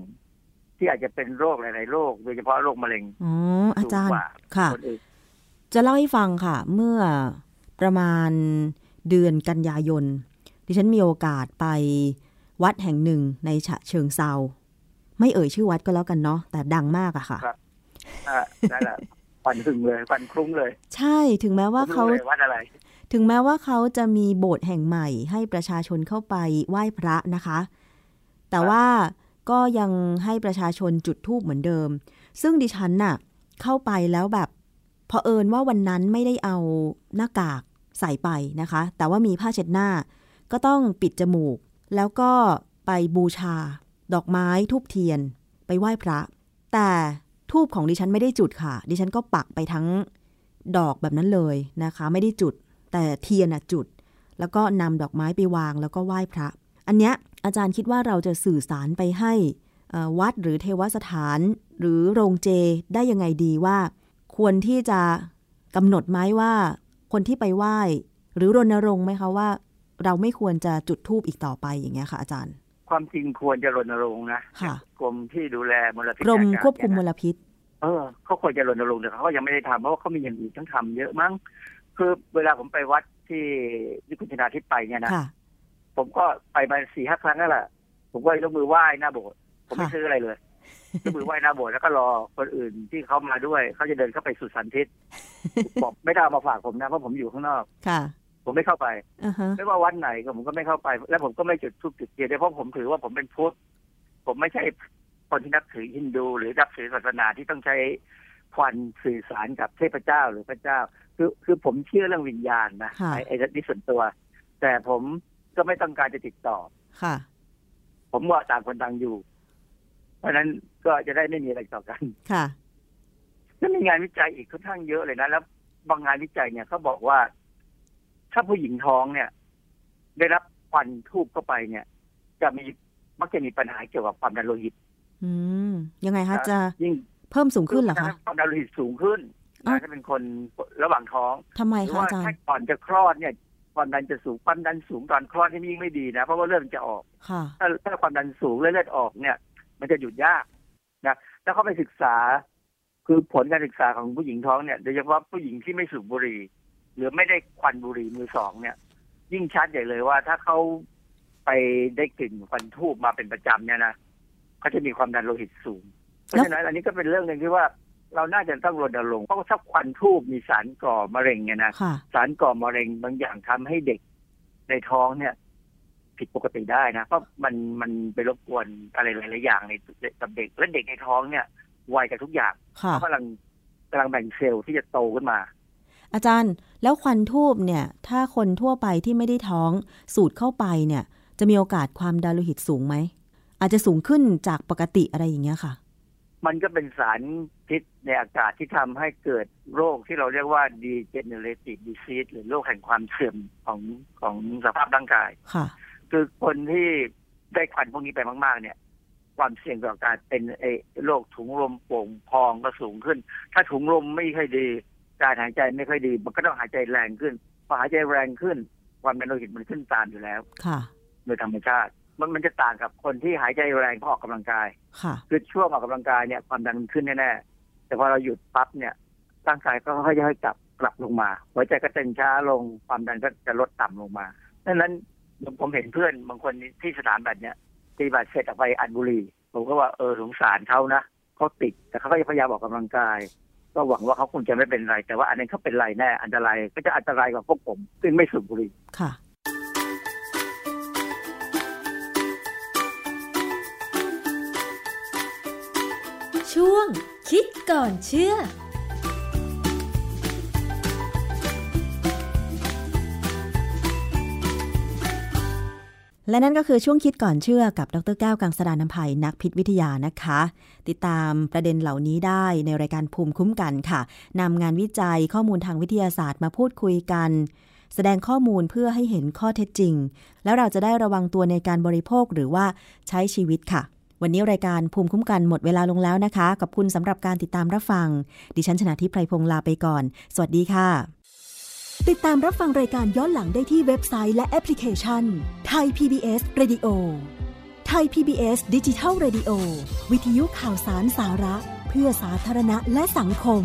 ที่อาจจะเป็นโรคหลาย ๆ โรคโดยเฉพาะโรคมะเร็งอ๋ออาจารย์ค่ะจะเล่าให้ฟังค่ะ เมื่อประมาณเดือนกันยายน ดิฉันมีโอกาสไปวัดแห่งหนึ่งในฉะเชิงเซาไม่เอ่ยชื่อวัดก็แล้วกันเนาะแต่ดังมากอะค่ะครับนั่นแหละปันถึงเลยปันคลุ้งเลย ใช่ถึงแม้ว่าเขาวัดอะไรถึงแม้ว่าเขาจะมีโบสถ์แห่งใหม่ให้ประชาชนเข้าไปไหว้พระนะคะ แต่ว่า ก็ยังให้ประชาชนจุดธูปเหมือนเดิม ซึ่งดิฉันน่ะเข้าไปแล้วแบบพอเอิญว่าวันนั้นไม่ได้เอาหน้ากากใส่ไปนะคะ แต่ว่ามีผ้าเช็ดหน้า ก็ต้องปิดจมูก แล้วก็ไปบูชา ดอกไม้ทูบเทียน ไปไหว้พระ แต่ทูบของดิฉันไม่ได้จุดค่ะ ดิฉันก็ปักไปทั้งดอกแบบนั้นเลยนะคะ ไม่ได้จุด แต่เทียนอะจุด แล้วก็นำดอกไม้ไปวางแล้วก็ไหว้พระ อันเนี้ย อาจารย์คิดว่าเราจะสื่อสารไปให้วัดหรือเทวสถานหรือโรงเจได้ยังไงดีว่า ควรที่จะกำหนดไหมว่า คนที่ไปไหว้ หรือรณรงค์ไหมคะว่า เราไม่ควรจะจุดทูบอีกต่อไปอย่างเงี้ยค่ะอาจารย์ ความจริงควรจะรณรงค์นะค่ะกรมที่ดูแลมลพิษกรมควบคุมมลพิษ เออเขาควรจะรณรงค์แต่เขายังไม่ได้ทำเพราะว่าเขามีอย่างอื่นต้องทำเยอะมั้งคือเวลาผมไปวัดที่ที่คุณชนาทิพย์ไปเนี่ยนะ ผมก็ไปมาสี่ห้าครั้งนั่นแหละผมก็ยกมือไหว้หน้าโบสถ์ผมไม่ซื้ออะไรเลยยกมือไหว้หน้าโบสถ์แล้วก็รอคนอื่นที่เขามาด้วยเขาจะเดินเข้าไปสุดสันทิศบอกไม่ได้มาฝากผมนะเพราะผมอยู่ข้างนอกค่ะ ผมไม่เข้าไปไม่ว่าวัดไหนก็ผมก็ไม่เข้าไป และผมก็ไม่จุดทูบจุดเทียนเพราะผมถือว่าผมเป็นพุทธผมไม่ใช่คนที่นับถือฮินดู หรือนับถือศาสนาที่ต้องใช้ควันสื่อสารกับเทพเจ้าหรือพระเจ้า คือคือผมเชื่อเรื่องวิญญาณนะไอ้นี่ส่วนตัว แต่ผม ก็ไม่ต้องการจะติดต่อ ค่ะ ผมว่าต่างคนต่างอยู่ เพราะนั้นก็จะได้ไม่มีอะไรต่อกัน ค่ะก็มีงานวิจัยอีกค่อนข้างเยอะเลยนะแล้วบางงานวิจัยเนี่ยเขาบอกว่า ถ้าผู้หญิงท้องเนี่ย ได้รับควันทูบเข้าไปเนี่ย จะมีมักจะมีปัญหาเกี่ยวกับความดันโลหิต อืม ยังไงคะจะยิ่งเพิ่มสูงขึ้นเหรอคะความดันโลหิตสูงขึ้นารถ้าเป็นคนระหว่างท้องทำไมหรือคะว่าอาจารถ้าย์ก่อนจะคลอดเนี่ย ความดันจะสูงความดันสูงตอนคลอดที่ยิ่งไม่ดีนะ เพราะว่าเลือดมันจะออกค่ะถ้าถ้าความดันสูงและเลือดออกเนี่ย มันจะหยุดยากนะถ้าเขาไปศึกษา คือผลการศึกษาของผู้หญิงท้องเนี่ยโดยเฉพาะผู้หญิงที่ไม่สูบบุหรี่ หรือไม่ได้ควันบุหรี่มือสองเนี่ย ยิ่งชัดใหญ่เลยว่าถ้าเขาไปได้กลิ่นควันทูบมาเป็นประจำเนี่ยนะเขาจะมีความดันโลหิตสูง เพราะฉะนั้นอันนี้ก็เป็นเรื่องหนึ่งที่ว่า เราน่าจะต้องรณรงค์เพราะว่าถ้าควันทูบมีสารก่อมะเร็งเนี่ยนะค่ะสารก่อมะเร็งบางอย่างทำให้เด็กในท้องเนี่ย ผิดปกติได้นะเพราะมันมันไปรบกวนอะไรหลายๆอย่างในกับเด็กและเด็กในท้องเนี่ยไวกับทุกอย่างค่ะเขากำลังกำลังแบ่งเซลล์ที่จะโตขึ้นมา อาจารย์แล้วควันทูบเนี่ย ถ้าคนทั่วไปที่ไม่ได้ท้องสูดเข้าไปเนี่ย จะมีโอกาสความดันโลหิตสูงไหมอาจจะสูงขึ้นจากปกติอะไรอย่างเงี้ยค่ะ มันก็เป็นสารพิษในอากาศที่ทำให้เกิดโรคที่เราเรียกว่า degenerative disease หรือโรคแห่งความเสื่อมของของสภาพร่างกายค่ะ คือคนที่ได้ควันพวกนี้ไปมาก ๆ เนี่ย ความเสี่ยงต่อการเป็นไอ้โรคถุงลมโป่งพองก็สูงขึ้น ถ้าถุงลมไม่ค่อยดี การหายใจไม่ค่อยดี มันก็ต้องหายใจแรงขึ้นพอหายใจแรงขึ้น ความดันโลหิตมันขึ้นตามอยู่แล้ว ค่ะ โดยธรรมชาติ มันมันจะต่างกับคนที่หายใจแรงเพราะออกกำลังกาย ค่ะ คือช่วงออกกำลังกายเนี่ยความดันมันขึ้นแน่ๆแต่พอเราหยุดปั๊บเนี่ยร่างกายก็ค่อยๆกลับกลับลงมาหัวใจก็เต้นช้าลงความดันก็จะลดต่ำลงมาดังนั้นผมเห็นเพื่อนบางคนที่สถานแบบเนี้ยปฏิบัติเสร็จออกไปอัดบุหรี่ผมก็ว่าเออสงสารเขานะเขาติดแต่เขาก็พยายามออกกำลังกาย ก็หวังว่าเขาคงจะไม่เป็นไร แต่ว่าอันนั้นเขาเป็นไรแน่อันตรายก็จะอันตรายกว่าพวกผมซึ่งไม่สูบบุหรี่ค่ะ ช่วง คิดก่อนเชื่อและนั่นก็คือช่วงคิดก่อนเชื่อกับดรแก้วกังสดานนภัยนักพิษวิทยานะคะ ติดตามประเด็นเหล่านี้ได้ในรายการภูมิคุ้มกันค่ะนำงานวิจัยข้อมูลทางวิทยาศาสตร์มาพูดคุยกัน แสดงข้อมูลเพื่อให้เห็นข้อเท็จจริง แล้วเราจะได้ระวังตัวในการบริโภคหรือว่าใช้ชีวิตค่ะ วันนี้รายการภูมิคุ้มกันหมดเวลาลงแล้วนะคะ ขอบคุณสำหรับการติดตามรับฟัง ดิฉันชนะทิพไพรพงศ์ลาไปก่อน สวัสดีค่ะ ติดตามรับฟังรายการย้อนหลังได้ที่เว็บไซต์และแอปพลิเคชันไทย PBS Radio ไทย PBS ดิจิทัล Radio วิทยุข่าวสารสาระ เพื่อสาธารณะและสังคม